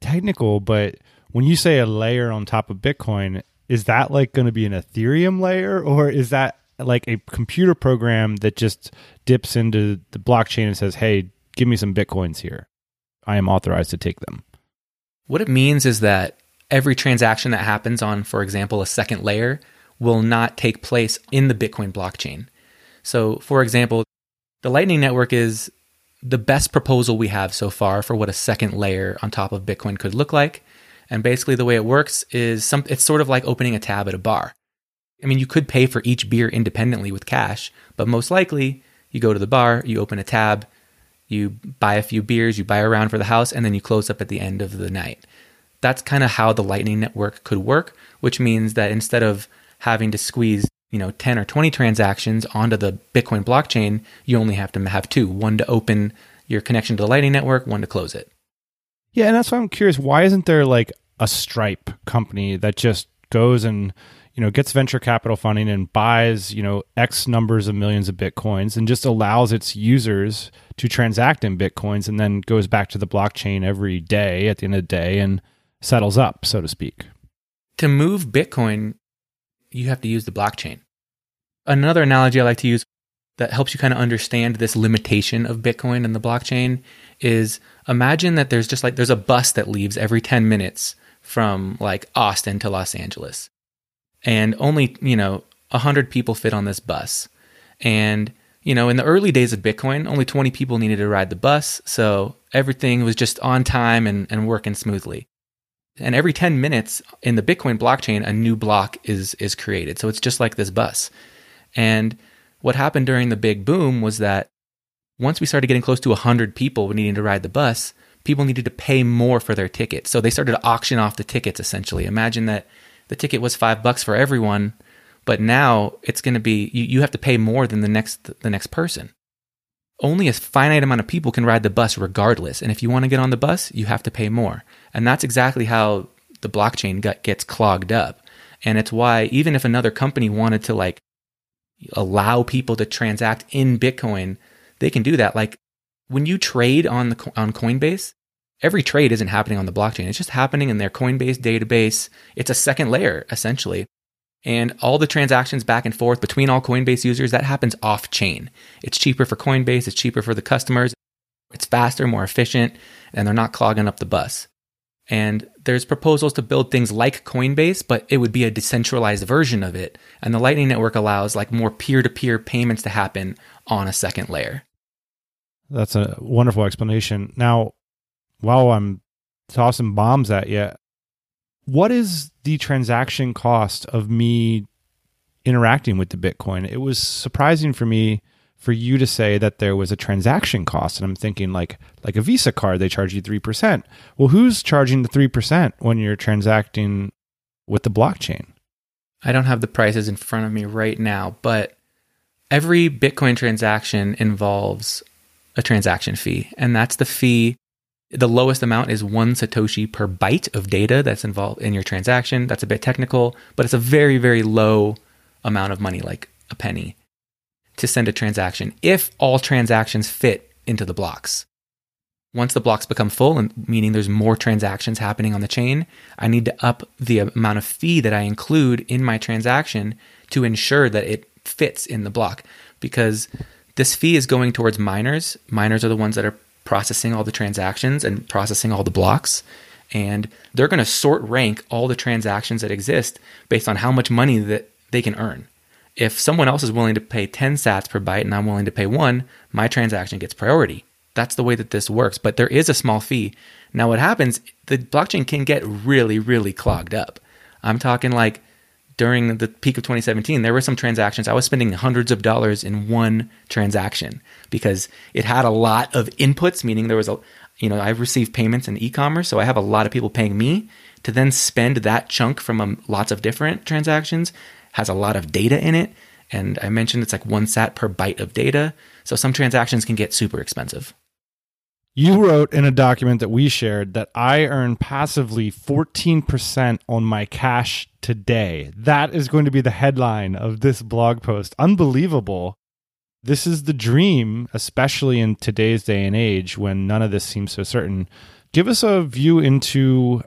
technical, but when you say a layer on top of Bitcoin, is that like going to be an Ethereum layer or is that like a computer program that just dips into the blockchain and says, hey, give me some Bitcoins here? I am authorized to take them. What it means is that every transaction that happens on, for example, a second layer will not take place in the Bitcoin blockchain. So, for example, the Lightning Network is the best proposal we have so far for what a second layer on top of Bitcoin could look like. And basically, the way it works is some, it's sort of like opening a tab at a bar. I mean, you could pay for each beer independently with cash, but most likely you go to the bar, you open a tab, you buy a few beers, you buy a round for the house, and then you close up at the end of the night. That's kind of how the Lightning Network could work, which means that instead of having to squeeze you know 10 or 20 transactions onto the bitcoin blockchain you only have to have two one to open your connection to the lightning network one to close it yeah and that's why i'm curious why isn't there like a stripe company that just goes and you know gets venture capital funding and buys you know x numbers of millions of bitcoins and just allows its users to transact in bitcoins and then goes back to the blockchain every day at the end of the day and settles up so to speak to move bitcoin you have to use the blockchain. Another analogy I like to use that helps you kind of understand this limitation of Bitcoin and the blockchain is imagine that there's just like there's a bus that leaves every 10 minutes from like Austin to Los Angeles. And only, you know, 100 people fit on this bus. And, you know, in the early days of Bitcoin, only 20 people needed to ride the bus. So everything was just on time and, and working smoothly and every 10 minutes in the bitcoin blockchain a new block is is created so it's just like this bus and what happened during the big boom was that once we started getting close to 100 people needing to ride the bus people needed to pay more for their tickets so they started to auction off the tickets essentially imagine that the ticket was 5 bucks for everyone but now it's going to be you, you have to pay more than the next the next person only a finite amount of people can ride the bus regardless. And if you want to get on the bus, you have to pay more. And that's exactly how the blockchain got, gets clogged up. And it's why even if another company wanted to like allow people to transact in Bitcoin, they can do that. Like when you trade on the on Coinbase, every trade isn't happening on the blockchain. It's just happening in their Coinbase database. It's a second layer essentially. And all the transactions back and forth between all Coinbase users, that happens off chain. It's cheaper for Coinbase, it's cheaper for the customers, it's faster, more efficient, and they're not clogging up the bus. And there's proposals to build things like Coinbase, but it would be a decentralized version of it. And the Lightning Network allows like more peer to peer payments to happen on a second layer. That's a wonderful explanation. Now, while I'm tossing bombs at you, what is the transaction cost of me interacting with the Bitcoin? It was surprising for me for you to say that there was a transaction cost and i'm thinking like like a visa card they charge you 3% well who's charging the 3% when you're transacting with the blockchain i don't have the prices in front of me right now but every bitcoin transaction involves a transaction fee and that's the fee the lowest amount is one satoshi per byte of data that's involved in your transaction that's a bit technical but it's a very very low amount of money like a penny to send a transaction if all transactions fit into the blocks. Once the blocks become full, and meaning there's more transactions happening on the chain, I need to up the amount of fee that I include in my transaction to ensure that it fits in the block. Because this fee is going towards miners. Miners are the ones that are processing all the transactions and processing all the blocks. And they're going to sort rank all the transactions that exist based on how much money that they can earn if someone else is willing to pay 10 sats per byte and I'm willing to pay one, my transaction gets priority. That's the way that this works. But there is a small fee. Now, what happens, the blockchain can get really, really clogged up. I'm talking like during the peak of 2017, there were some transactions. I was spending hundreds of dollars in one transaction because it had a lot of inputs, meaning there was a, you know, I received payments in e commerce. So I have a lot of people paying me to then spend that chunk from um, lots of different transactions has a lot of data in it. And I mentioned it's like one sat per byte of data. So some transactions can get super expensive. You wrote in a document that we shared that I earn passively 14% on my cash today. That is going to be the headline of this blog post. Unbelievable. This is the dream, especially in today's day and age when none of this seems so certain. Give us a view into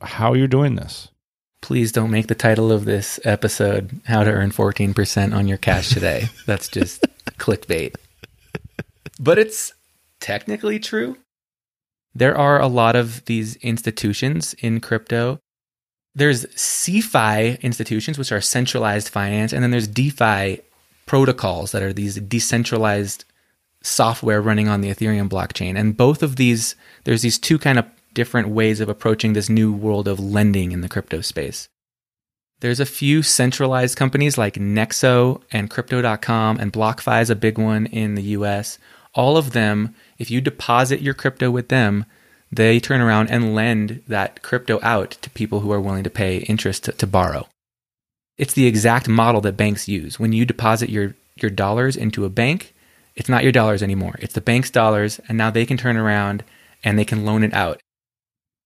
how you're doing this please don't make the title of this episode how to earn 14% on your cash today. That's just clickbait. But it's technically true. There are a lot of these institutions in crypto. There's CeFi institutions, which are centralized finance, and then there's DeFi protocols that are these decentralized software running on the Ethereum blockchain. And both of these, there's these two kind of different ways of approaching this new world of lending in the crypto space. There's a few centralized companies like Nexo and Crypto.com, and BlockFi is a big one in the US. All of them, if you deposit your crypto with them, they turn around and lend that crypto out to people who are willing to pay interest to, to borrow. It's the exact model that banks use. When you deposit your, your dollars into a bank, it's not your dollars anymore. It's the bank's dollars, and now they can turn around and they can loan it out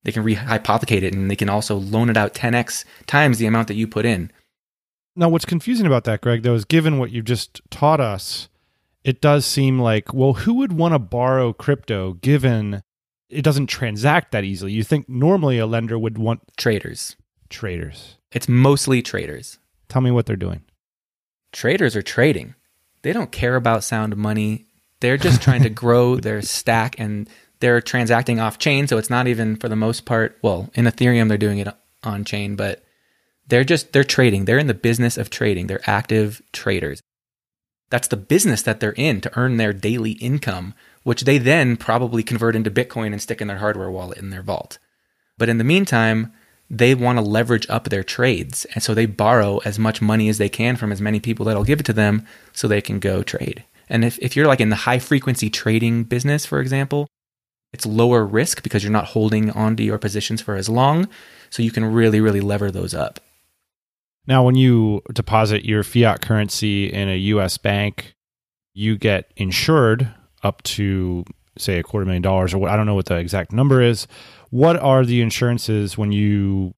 they can rehypothecate it and they can also loan it out 10x times the amount that you put in. Now, what's confusing about that, Greg, though, is given what you've just taught us, it does seem like, well, who would want to borrow crypto given it doesn't transact that easily? You think normally a lender would want traders. Traders. It's mostly traders. Tell me what they're doing. Traders are trading. They don't care about sound money. They're just trying to grow their stack and they're transacting off chain, so it's not even for the most part. Well, in Ethereum, they're doing it on chain, but they're just they're trading. They're in the business of trading. They're active traders. That's the business that they're in to earn their daily income, which they then probably convert into Bitcoin and stick in their hardware wallet in their vault. But in the meantime, they want to leverage up their trades. And so they borrow as much money as they can from as many people that'll give it to them so they can go trade. And if, if you're like in the high frequency trading business, for example, it's lower risk because you're not holding onto your positions for as long. So you can really, really lever those up. Now, when you deposit your fiat currency in a US bank, you get insured up to, say, a quarter million dollars, or I don't know what the exact number is. What are the insurances when you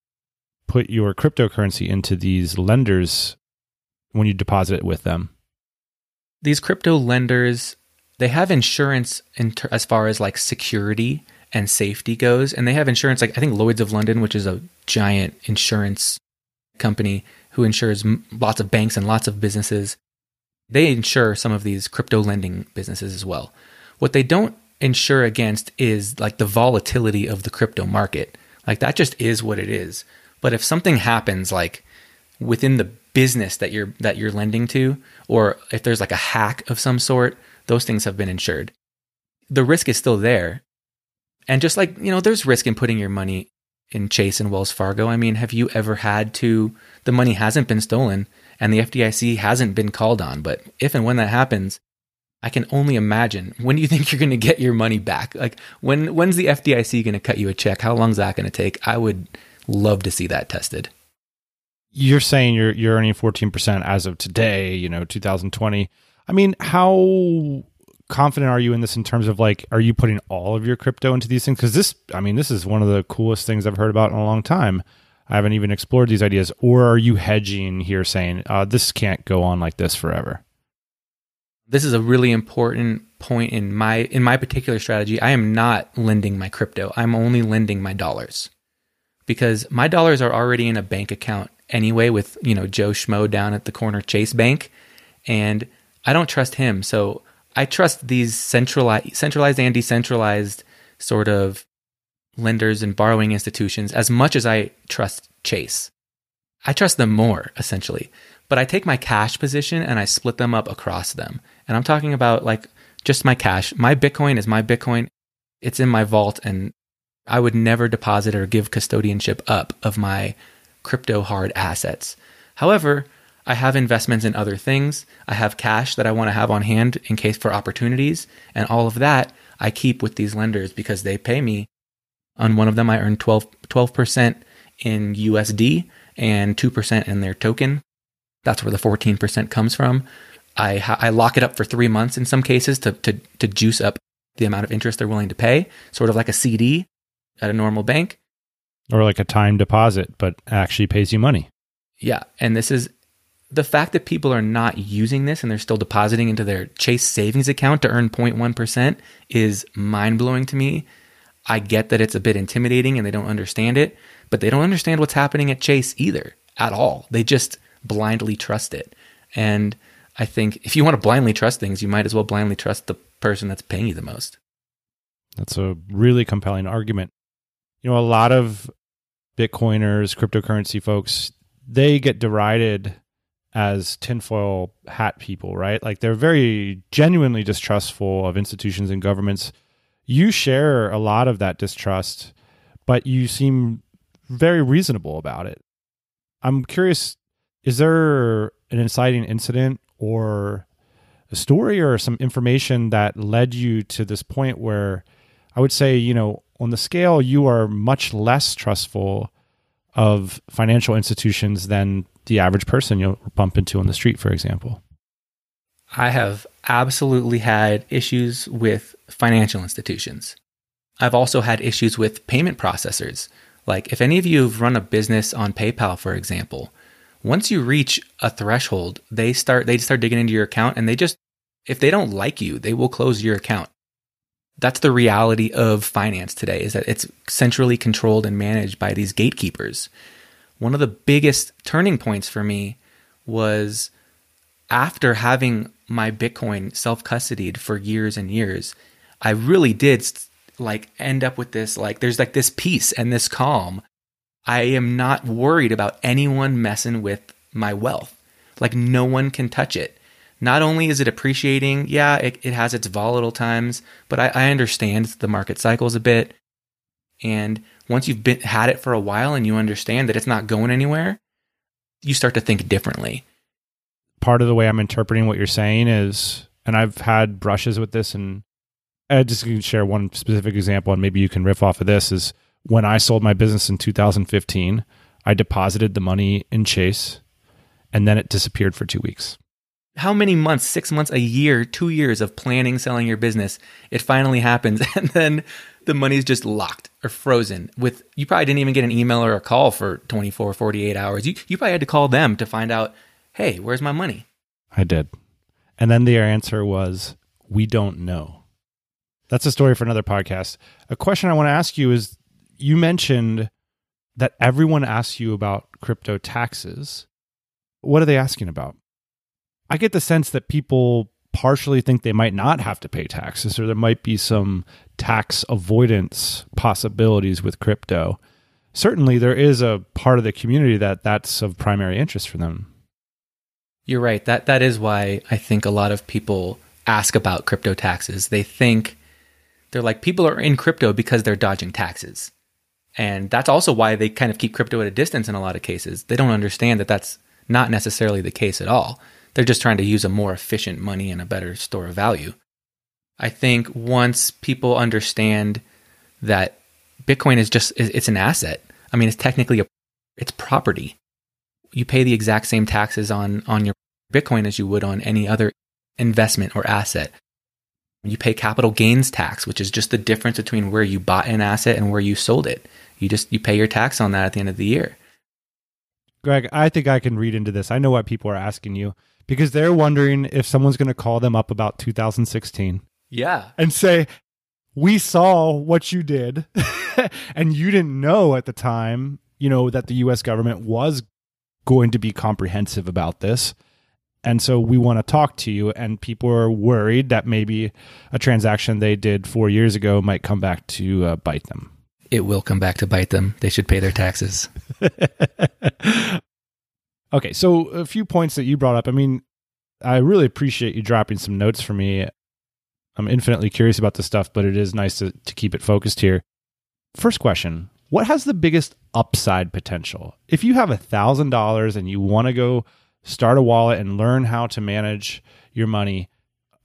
put your cryptocurrency into these lenders when you deposit it with them? These crypto lenders they have insurance ter- as far as like security and safety goes, and they have insurance like I think Lloyd's of London, which is a giant insurance company who insures lots of banks and lots of businesses. They insure some of these crypto lending businesses as well. What they don't insure against is like the volatility of the crypto market. Like that just is what it is. But if something happens like within the business that you're that you're lending to or if there's like a hack of some sort, those things have been insured. The risk is still there. And just like, you know, there's risk in putting your money in Chase and Wells Fargo. I mean, have you ever had to the money hasn't been stolen and the FDIC hasn't been called on, but if and when that happens, I can only imagine. When do you think you're going to get your money back? Like when when's the FDIC going to cut you a check? How long is that going to take? I would love to see that tested. You're saying you're you're earning 14% as of today, you know, 2020. I mean, how confident are you in this in terms of like are you putting all of your crypto into these things cuz this I mean, this is one of the coolest things I've heard about in a long time. I haven't even explored these ideas or are you hedging here saying, uh, this can't go on like this forever? this is a really important point in my in my particular strategy. I am not lending my crypto. I'm only lending my dollars. Because my dollars are already in a bank account anyway with, you know, Joe Schmo down at the corner Chase Bank and I don't trust him. So I trust these centralized centralized and decentralized sort of lenders and borrowing institutions as much as I trust Chase. I trust them more essentially. But I take my cash position and I split them up across them. And I'm talking about like just my cash. My Bitcoin is my Bitcoin. It's in my vault and I would never deposit or give custodianship up of my crypto hard assets. However, I have investments in other things. I have cash that I want to have on hand in case for opportunities. And all of that I keep with these lenders because they pay me. On one of them, I earn 12, 12% in USD and 2% in their token. That's where the 14% comes from. I, I lock it up for three months in some cases to, to, to juice up the amount of interest they're willing to pay, sort of like a CD at a normal bank. Or like a time deposit, but actually pays you money. Yeah. And this is the fact that people are not using this and they're still depositing into their Chase savings account to earn 0.1% is mind blowing to me. I get that it's a bit intimidating and they don't understand it, but they don't understand what's happening at Chase either at all. They just blindly trust it. And I think if you want to blindly trust things, you might as well blindly trust the person that's paying you the most. That's a really compelling argument. You know, a lot of Bitcoiners, cryptocurrency folks, they get derided as tinfoil hat people, right? Like they're very genuinely distrustful of institutions and governments. You share a lot of that distrust, but you seem very reasonable about it. I'm curious is there an inciting incident or a story or some information that led you to this point where I would say, you know, on the scale, you are much less trustful of financial institutions than the average person you'll bump into on the street, for example? I have absolutely had issues with financial institutions. I've also had issues with payment processors. Like, if any of you have run a business on PayPal, for example, once you reach a threshold, they start they start digging into your account and they just if they don't like you, they will close your account. That's the reality of finance today is that it's centrally controlled and managed by these gatekeepers. One of the biggest turning points for me was after having my Bitcoin self-custodied for years and years, I really did like end up with this like there's like this peace and this calm I am not worried about anyone messing with my wealth. Like no one can touch it. Not only is it appreciating, yeah, it, it has its volatile times, but I, I understand the market cycles a bit. And once you've been had it for a while and you understand that it's not going anywhere, you start to think differently. Part of the way I'm interpreting what you're saying is, and I've had brushes with this, and I just can share one specific example, and maybe you can riff off of this. Is when I sold my business in 2015, I deposited the money in Chase and then it disappeared for two weeks. How many months, six months, a year, two years of planning, selling your business? It finally happens. And then the money's just locked or frozen with, you probably didn't even get an email or a call for 24, 48 hours. You, you probably had to call them to find out, hey, where's my money? I did. And then their answer was, we don't know. That's a story for another podcast. A question I want to ask you is you mentioned that everyone asks you about crypto taxes. What are they asking about? I get the sense that people partially think they might not have to pay taxes or there might be some tax avoidance possibilities with crypto. certainly there is a part of the community that that's of primary interest for them. You're right. That that is why I think a lot of people ask about crypto taxes. They think they're like people are in crypto because they're dodging taxes. And that's also why they kind of keep crypto at a distance in a lot of cases. They don't understand that that's not necessarily the case at all. They're just trying to use a more efficient money and a better store of value. I think once people understand that Bitcoin is just it's an asset. I mean, it's technically a it's property. You pay the exact same taxes on on your Bitcoin as you would on any other investment or asset. You pay capital gains tax, which is just the difference between where you bought an asset and where you sold it. You just you pay your tax on that at the end of the year. Greg, I think I can read into this. I know why people are asking you because they're wondering if someone's going to call them up about 2016. Yeah. And say, "We saw what you did and you didn't know at the time, you know, that the US government was going to be comprehensive about this." And so we want to talk to you. And people are worried that maybe a transaction they did four years ago might come back to uh, bite them. It will come back to bite them. They should pay their taxes. okay. So, a few points that you brought up. I mean, I really appreciate you dropping some notes for me. I'm infinitely curious about this stuff, but it is nice to, to keep it focused here. First question What has the biggest upside potential? If you have a $1,000 and you want to go start a wallet and learn how to manage your money.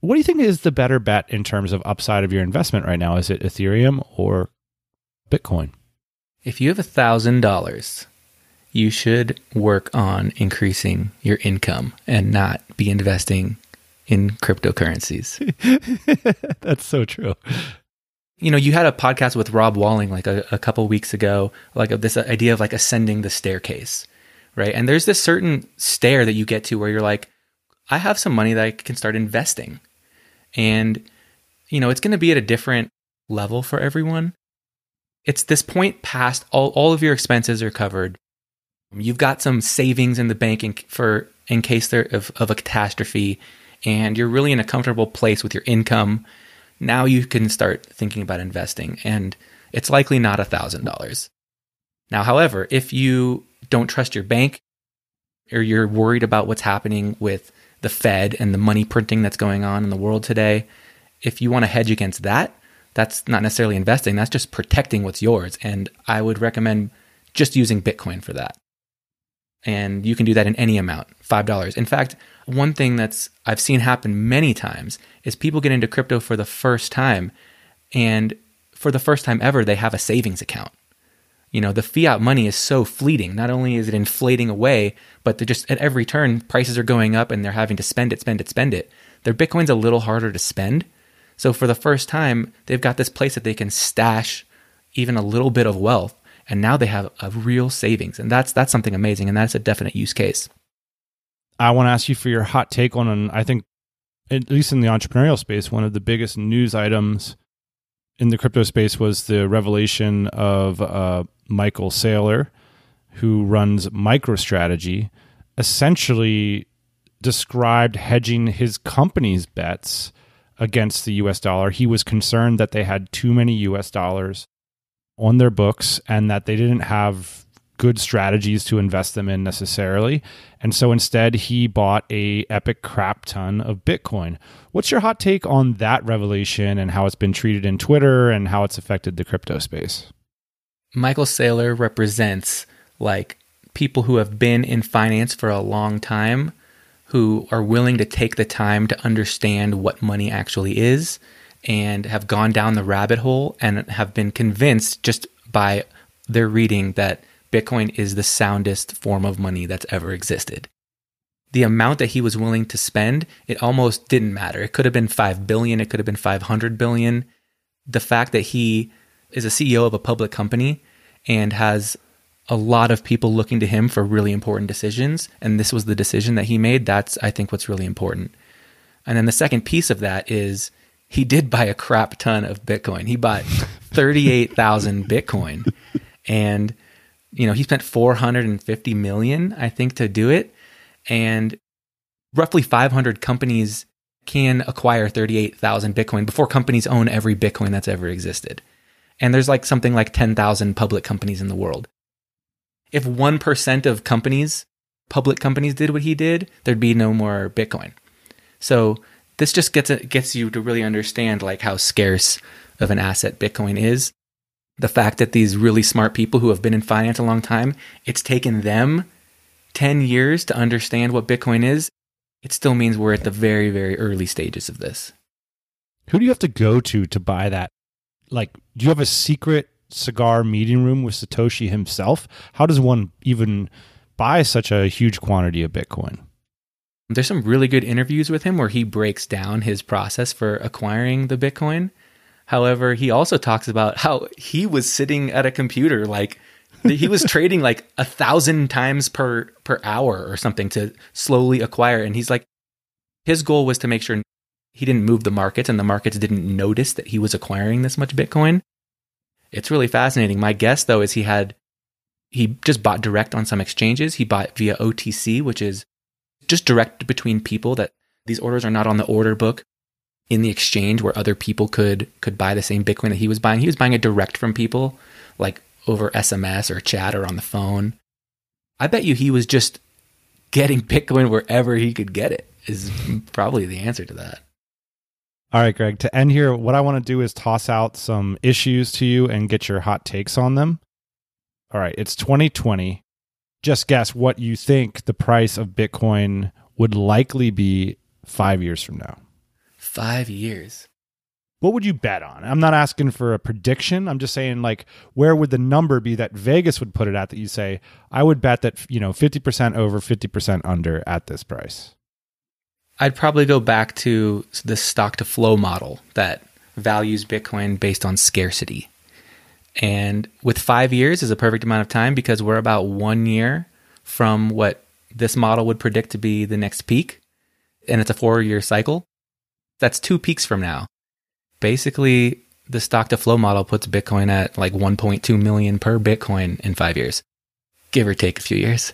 What do you think is the better bet in terms of upside of your investment right now? Is it Ethereum or Bitcoin? If you have a thousand dollars, you should work on increasing your income and not be investing in cryptocurrencies. That's so true. You know, you had a podcast with Rob Walling like a, a couple weeks ago, like this idea of like ascending the staircase right? And there's this certain stair that you get to where you're like, I have some money that I can start investing. And, you know, it's going to be at a different level for everyone. It's this point past all, all of your expenses are covered. You've got some savings in the bank in, for in case there of, of a catastrophe, and you're really in a comfortable place with your income. Now you can start thinking about investing, and it's likely not a thousand dollars. Now, however, if you don't trust your bank or you're worried about what's happening with the Fed and the money printing that's going on in the world today, if you want to hedge against that, that's not necessarily investing, that's just protecting what's yours. And I would recommend just using Bitcoin for that. And you can do that in any amount, $5. In fact, one thing that's I've seen happen many times is people get into crypto for the first time and for the first time ever they have a savings account you know, the fiat money is so fleeting. Not only is it inflating away, but they're just at every turn, prices are going up and they're having to spend it, spend it, spend it. Their Bitcoin's a little harder to spend. So for the first time, they've got this place that they can stash even a little bit of wealth. And now they have a real savings. And that's that's something amazing. And that's a definite use case. I want to ask you for your hot take on, an, I think, at least in the entrepreneurial space, one of the biggest news items in the crypto space was the revelation of uh, Michael Saylor, who runs MicroStrategy, essentially described hedging his company's bets against the US dollar. He was concerned that they had too many US dollars on their books and that they didn't have good strategies to invest them in necessarily. And so instead he bought a epic crap ton of Bitcoin. What's your hot take on that revelation and how it's been treated in Twitter and how it's affected the crypto space? Michael Saylor represents like people who have been in finance for a long time who are willing to take the time to understand what money actually is and have gone down the rabbit hole and have been convinced just by their reading that Bitcoin is the soundest form of money that's ever existed. The amount that he was willing to spend, it almost didn't matter. It could have been 5 billion, it could have been 500 billion. The fact that he is a CEO of a public company and has a lot of people looking to him for really important decisions. And this was the decision that he made. That's, I think, what's really important. And then the second piece of that is he did buy a crap ton of Bitcoin. He bought 38,000 Bitcoin. And, you know, he spent 450 million, I think, to do it. And roughly 500 companies can acquire 38,000 Bitcoin before companies own every Bitcoin that's ever existed. And there's like something like 10,000 public companies in the world. if 1% of companies, public companies did what he did, there'd be no more Bitcoin. So this just gets gets you to really understand like how scarce of an asset Bitcoin is. The fact that these really smart people who have been in finance a long time, it's taken them 10 years to understand what Bitcoin is. It still means we're at the very, very early stages of this. Who do you have to go to to buy that? Like, do you have a secret cigar meeting room with Satoshi himself? How does one even buy such a huge quantity of Bitcoin? There's some really good interviews with him where he breaks down his process for acquiring the Bitcoin. However, he also talks about how he was sitting at a computer like he was trading like a thousand times per per hour or something to slowly acquire. And he's like his goal was to make sure he didn't move the markets and the markets didn't notice that he was acquiring this much bitcoin. It's really fascinating. My guess though is he had he just bought direct on some exchanges. He bought via otc which is just direct between people that these orders are not on the order book in the exchange where other people could could buy the same bitcoin that he was buying he was buying it direct from people like over SMS or chat or on the phone. I bet you he was just getting Bitcoin wherever he could get it, is probably the answer to that. All right, Greg, to end here, what I want to do is toss out some issues to you and get your hot takes on them. All right, it's 2020. Just guess what you think the price of Bitcoin would likely be five years from now. Five years what would you bet on? I'm not asking for a prediction. I'm just saying like where would the number be that Vegas would put it at that you say I would bet that, you know, 50% over, 50% under at this price. I'd probably go back to the stock to flow model that values Bitcoin based on scarcity. And with 5 years is a perfect amount of time because we're about 1 year from what this model would predict to be the next peak and it's a 4-year cycle. That's two peaks from now basically the stock to flow model puts Bitcoin at like 1.2 million per Bitcoin in five years, give or take a few years.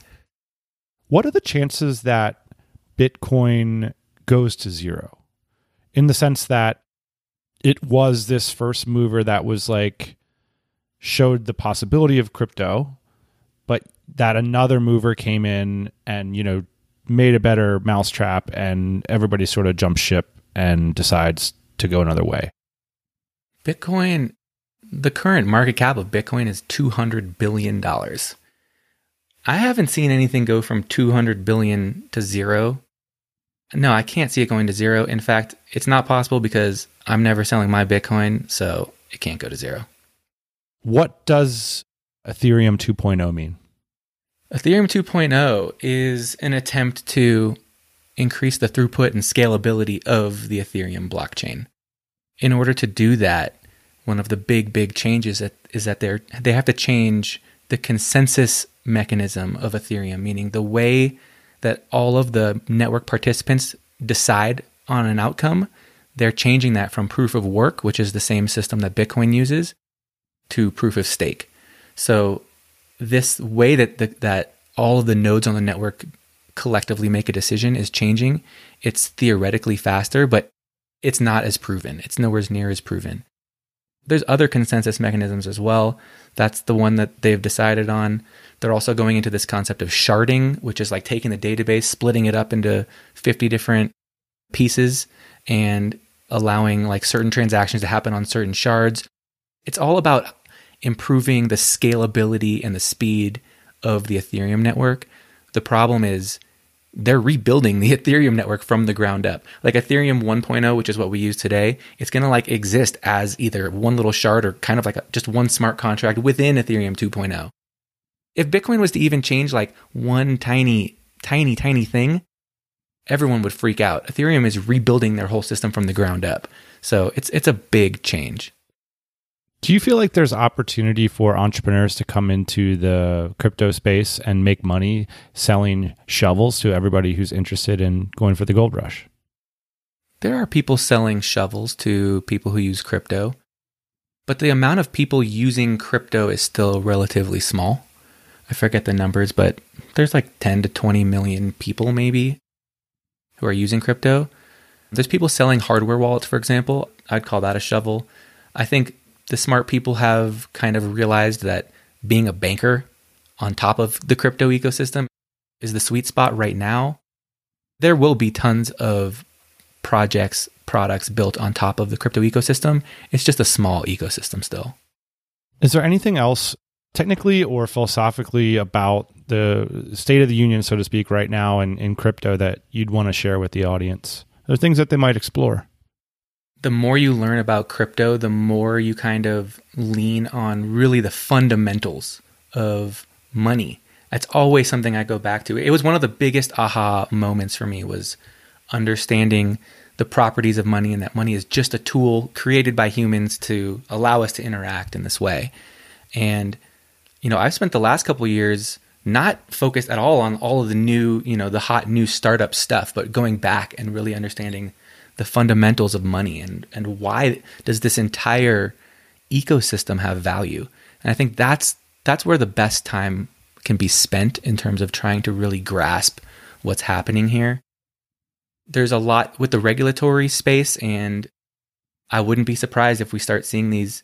What are the chances that Bitcoin goes to zero? In the sense that it was this first mover that was like showed the possibility of crypto, but that another mover came in and, you know, made a better mousetrap and everybody sort of jumps ship and decides to go another way. Bitcoin, the current market cap of Bitcoin is $200 billion. I haven't seen anything go from 200 billion to zero. No, I can't see it going to zero. In fact, it's not possible because I'm never selling my Bitcoin, so it can't go to zero. What does Ethereum 2.0 mean? Ethereum 2.0 is an attempt to increase the throughput and scalability of the Ethereum blockchain in order to do that, one of the big, big changes is that they're, they have to change the consensus mechanism of Ethereum, meaning the way that all of the network participants decide on an outcome. They're changing that from proof of work, which is the same system that Bitcoin uses, to proof of stake. So this way that the, that all of the nodes on the network collectively make a decision is changing. It's theoretically faster, but it's not as proven. It's nowhere near as proven. There's other consensus mechanisms as well. That's the one that they've decided on. They're also going into this concept of sharding, which is like taking the database, splitting it up into 50 different pieces and allowing like certain transactions to happen on certain shards. It's all about improving the scalability and the speed of the Ethereum network. The problem is they're rebuilding the Ethereum network from the ground up. Like Ethereum 1.0, which is what we use today, it's going to like exist as either one little shard or kind of like a, just one smart contract within Ethereum 2.0. If Bitcoin was to even change like one tiny, tiny, tiny thing, everyone would freak out. Ethereum is rebuilding their whole system from the ground up. So it's it's a big change. Do you feel like there's opportunity for entrepreneurs to come into the crypto space and make money selling shovels to everybody who's interested in going for the gold rush? There are people selling shovels to people who use crypto, but the amount of people using crypto is still relatively small. I forget the numbers, but there's like 10 to 20 million people maybe who are using crypto. There's people selling hardware wallets, for example. I'd call that a shovel. I think the smart people have kind of realized that being a banker on top of the crypto ecosystem is the sweet spot right now. There will be tons of projects, products built on top of the crypto ecosystem. It's just a small ecosystem still. Is there anything else technically or philosophically about the state of the union, so to speak, right now in, in crypto that you'd want to share with the audience? Are things that they might explore? The more you learn about crypto, the more you kind of lean on really the fundamentals of money. That's always something I go back to. It was one of the biggest aha moments for me was understanding the properties of money and that money is just a tool created by humans to allow us to interact in this way. And you know, I've spent the last couple years not focused at all on all of the new, you know, the hot new startup stuff, but going back and really understanding the fundamentals of money and and why does this entire ecosystem have value? And I think that's that's where the best time can be spent in terms of trying to really grasp what's happening here. There's a lot with the regulatory space and I wouldn't be surprised if we start seeing these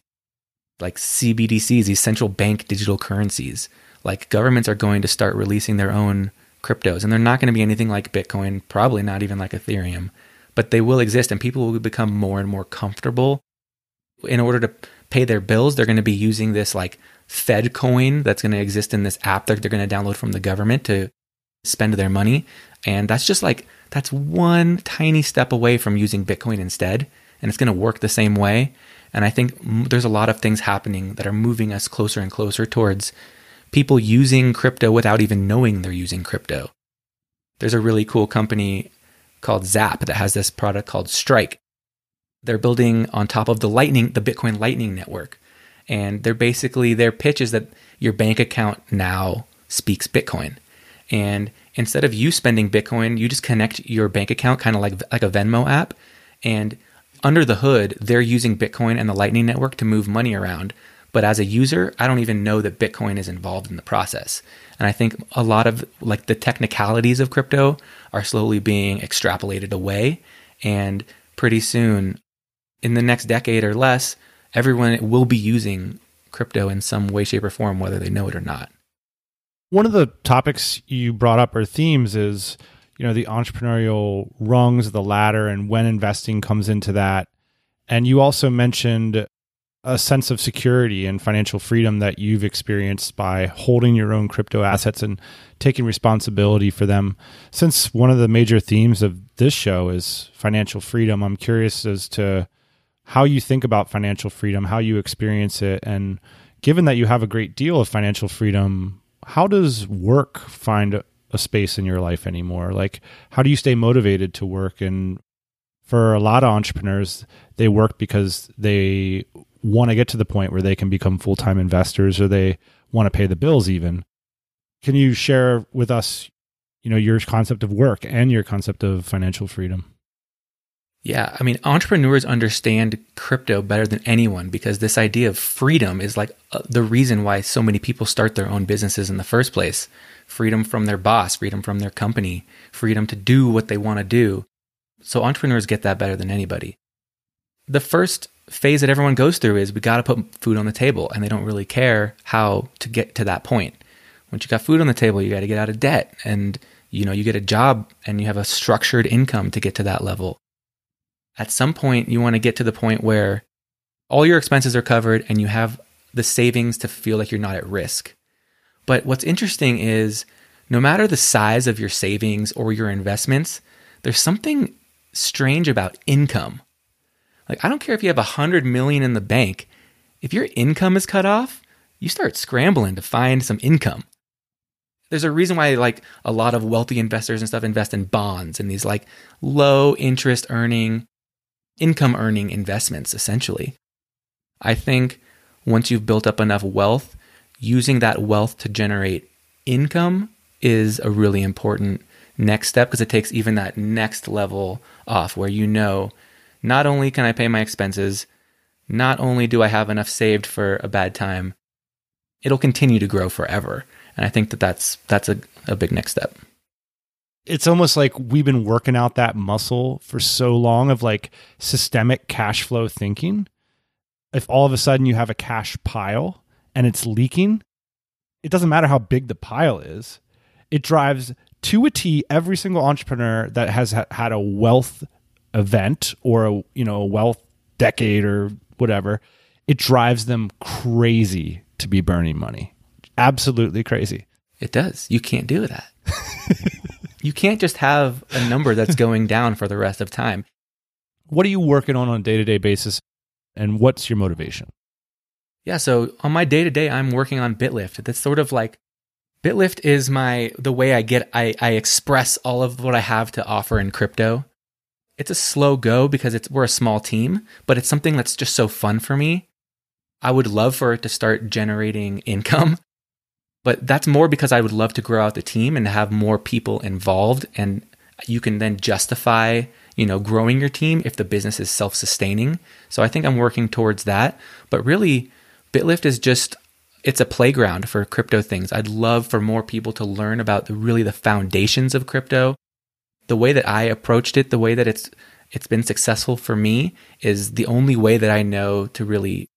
like CBDCs, these central bank digital currencies. Like governments are going to start releasing their own cryptos, and they're not going to be anything like Bitcoin, probably not even like Ethereum, but they will exist, and people will become more and more comfortable. In order to pay their bills, they're going to be using this like Fed coin that's going to exist in this app that they're going to download from the government to spend their money. And that's just like, that's one tiny step away from using Bitcoin instead. And it's going to work the same way. And I think there's a lot of things happening that are moving us closer and closer towards people using crypto without even knowing they're using crypto. There's a really cool company called Zap that has this product called Strike. They're building on top of the Lightning, the Bitcoin Lightning network. And they're basically, their pitch is that your bank account now speaks Bitcoin. And instead of you spending Bitcoin, you just connect your bank account kind of like, like a Venmo app. And under the hood, they're using Bitcoin and the Lightning Network to move money around. But as a user, I don't even know that Bitcoin is involved in the process. And I think a lot of like the technicalities of crypto are slowly being extrapolated away. And pretty soon, in the next decade or less, everyone will be using crypto in some way, shape, or form, whether they know it or not. One of the topics you brought up or themes is you know the entrepreneurial rungs of the ladder and when investing comes into that and you also mentioned a sense of security and financial freedom that you've experienced by holding your own crypto assets and taking responsibility for them. Since one of the major themes of this show is financial freedom, I'm curious as to how you think about financial freedom, how you experience it, and given that you have a great deal of financial freedom, how does work find a space in your life anymore? Like, how do you stay motivated to work? And for a lot of entrepreneurs, they work because they want to get to the point where they can become full time investors or they want to pay the bills, even. Can you share with us, you know, your concept of work and your concept of financial freedom? Yeah, I mean, entrepreneurs understand crypto better than anyone because this idea of freedom is like uh, the reason why so many people start their own businesses in the first place freedom from their boss, freedom from their company, freedom to do what they want to do. So entrepreneurs get that better than anybody. The first phase that everyone goes through is we got to put food on the table and they don't really care how to get to that point. Once you got food on the table, you got to get out of debt and you know, you get a job and you have a structured income to get to that level. At some point, you want to get to the point where all your expenses are covered and you have the savings to feel like you're not at risk. But what's interesting is no matter the size of your savings or your investments, there's something strange about income. Like I don't care if you have a hundred million in the bank, if your income is cut off, you start scrambling to find some income. There's a reason why like a lot of wealthy investors and stuff invest in bonds and these like low interest earning income earning investments essentially. I think once you've built up enough wealth, using that wealth to generate income is a really important next step because it takes even that next level off where you know not only can I pay my expenses, not only do I have enough saved for a bad time, it'll continue to grow forever. And I think that that's that's a, a big next step. It's almost like we've been working out that muscle for so long of like systemic cash flow thinking. If all of a sudden you have a cash pile and it's leaking, it doesn't matter how big the pile is. It drives to a T every single entrepreneur that has ha- had a wealth event or a you know a wealth decade or whatever. It drives them crazy to be burning money. Absolutely crazy. It does. You can't do that. you can't just have a number that's going down for the rest of time. What are you working on on a day to day basis, and what's your motivation? Yeah, so on my day to day, I'm working on BitLift. That's sort of like BitLift is my the way I get I, I express all of what I have to offer in crypto. It's a slow go because it's we're a small team, but it's something that's just so fun for me. I would love for it to start generating income, but that's more because I would love to grow out the team and have more people involved and you can then justify, you know, growing your team if the business is self-sustaining. So I think I'm working towards that, but really BitLift is just it's a playground for crypto things. I'd love for more people to learn about the really the foundations of crypto. The way that I approached it, the way that it's it's been successful for me is the only way that I know to really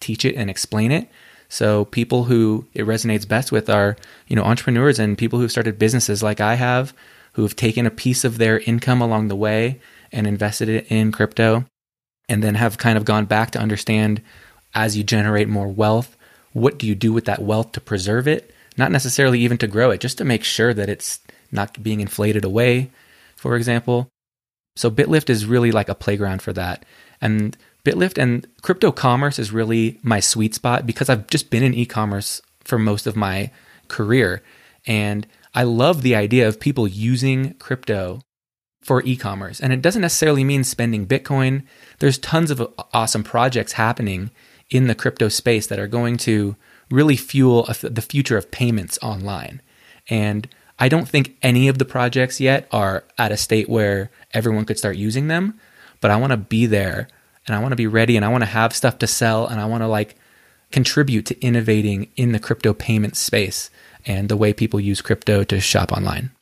teach it and explain it. So people who it resonates best with are, you know, entrepreneurs and people who've started businesses like I have, who have taken a piece of their income along the way and invested it in crypto and then have kind of gone back to understand as you generate more wealth, what do you do with that wealth to preserve it? Not necessarily even to grow it, just to make sure that it's not being inflated away, for example. So BitLift is really like a playground for that. And BitLift and crypto commerce is really my sweet spot because I've just been in e commerce for most of my career. And I love the idea of people using crypto for e commerce. And it doesn't necessarily mean spending Bitcoin. There's tons of awesome projects happening in the crypto space that are going to really fuel the future of payments online. And I don't think any of the projects yet are at a state where everyone could start using them, but I want to be there and I want to be ready and I want to have stuff to sell and I want to like contribute to innovating in the crypto payment space and the way people use crypto to shop online.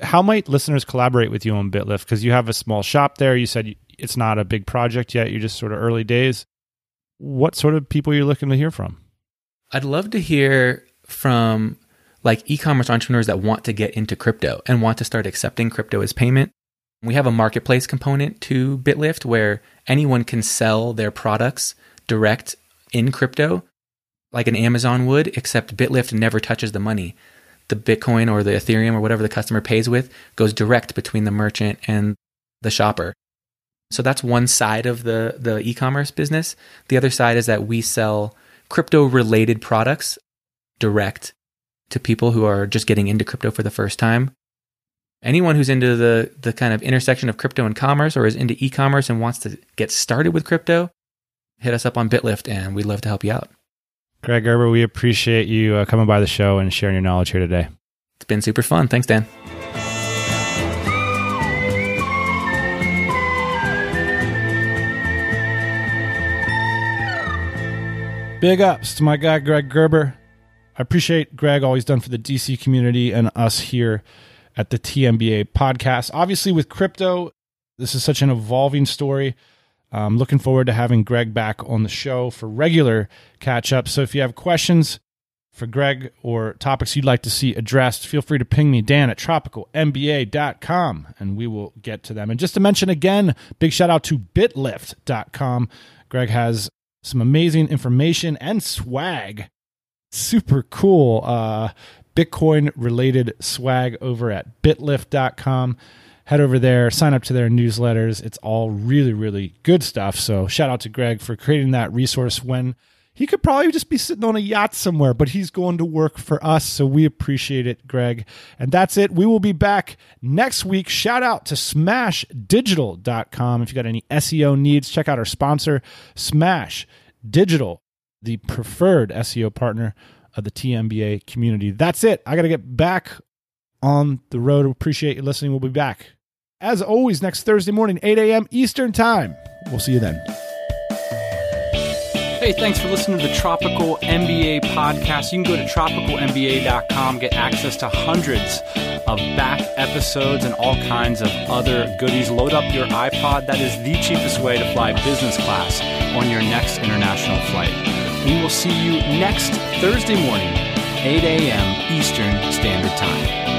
How might listeners collaborate with you on BitLift? Because you have a small shop there. You said it's not a big project yet. You're just sort of early days what sort of people are you're looking to hear from. I'd love to hear from like e-commerce entrepreneurs that want to get into crypto and want to start accepting crypto as payment. We have a marketplace component to BitLift where anyone can sell their products direct in crypto like an Amazon would, except BitLift never touches the money. The Bitcoin or the Ethereum or whatever the customer pays with goes direct between the merchant and the shopper. So that's one side of the the e-commerce business. The other side is that we sell crypto related products direct to people who are just getting into crypto for the first time. Anyone who's into the the kind of intersection of crypto and commerce or is into e-commerce and wants to get started with crypto, hit us up on BitLift and we'd love to help you out. Greg Gerber, we appreciate you uh, coming by the show and sharing your knowledge here today. It's been super fun. Thanks, Dan. Big ups to my guy, Greg Gerber. I appreciate Greg, all he's done for the DC community and us here at the TMBA podcast. Obviously, with crypto, this is such an evolving story. I'm looking forward to having Greg back on the show for regular catch ups. So if you have questions for Greg or topics you'd like to see addressed, feel free to ping me, Dan at tropicalmba.com, and we will get to them. And just to mention again, big shout out to bitlift.com. Greg has some amazing information and swag. Super cool uh, Bitcoin related swag over at bitlift.com. Head over there, sign up to their newsletters. It's all really, really good stuff. So, shout out to Greg for creating that resource when he could probably just be sitting on a yacht somewhere, but he's going to work for us. So we appreciate it, Greg. And that's it. We will be back next week. Shout out to smashdigital.com. If you got any SEO needs, check out our sponsor, Smash Digital, the preferred SEO partner of the TMBA community. That's it. I got to get back on the road. Appreciate you listening. We'll be back, as always, next Thursday morning, 8 a.m. Eastern Time. We'll see you then. Hey, thanks for listening to the Tropical MBA podcast. You can go to tropicalmba.com, get access to hundreds of back episodes and all kinds of other goodies. Load up your iPod. That is the cheapest way to fly business class on your next international flight. We will see you next Thursday morning 8 a.m. Eastern Standard Time.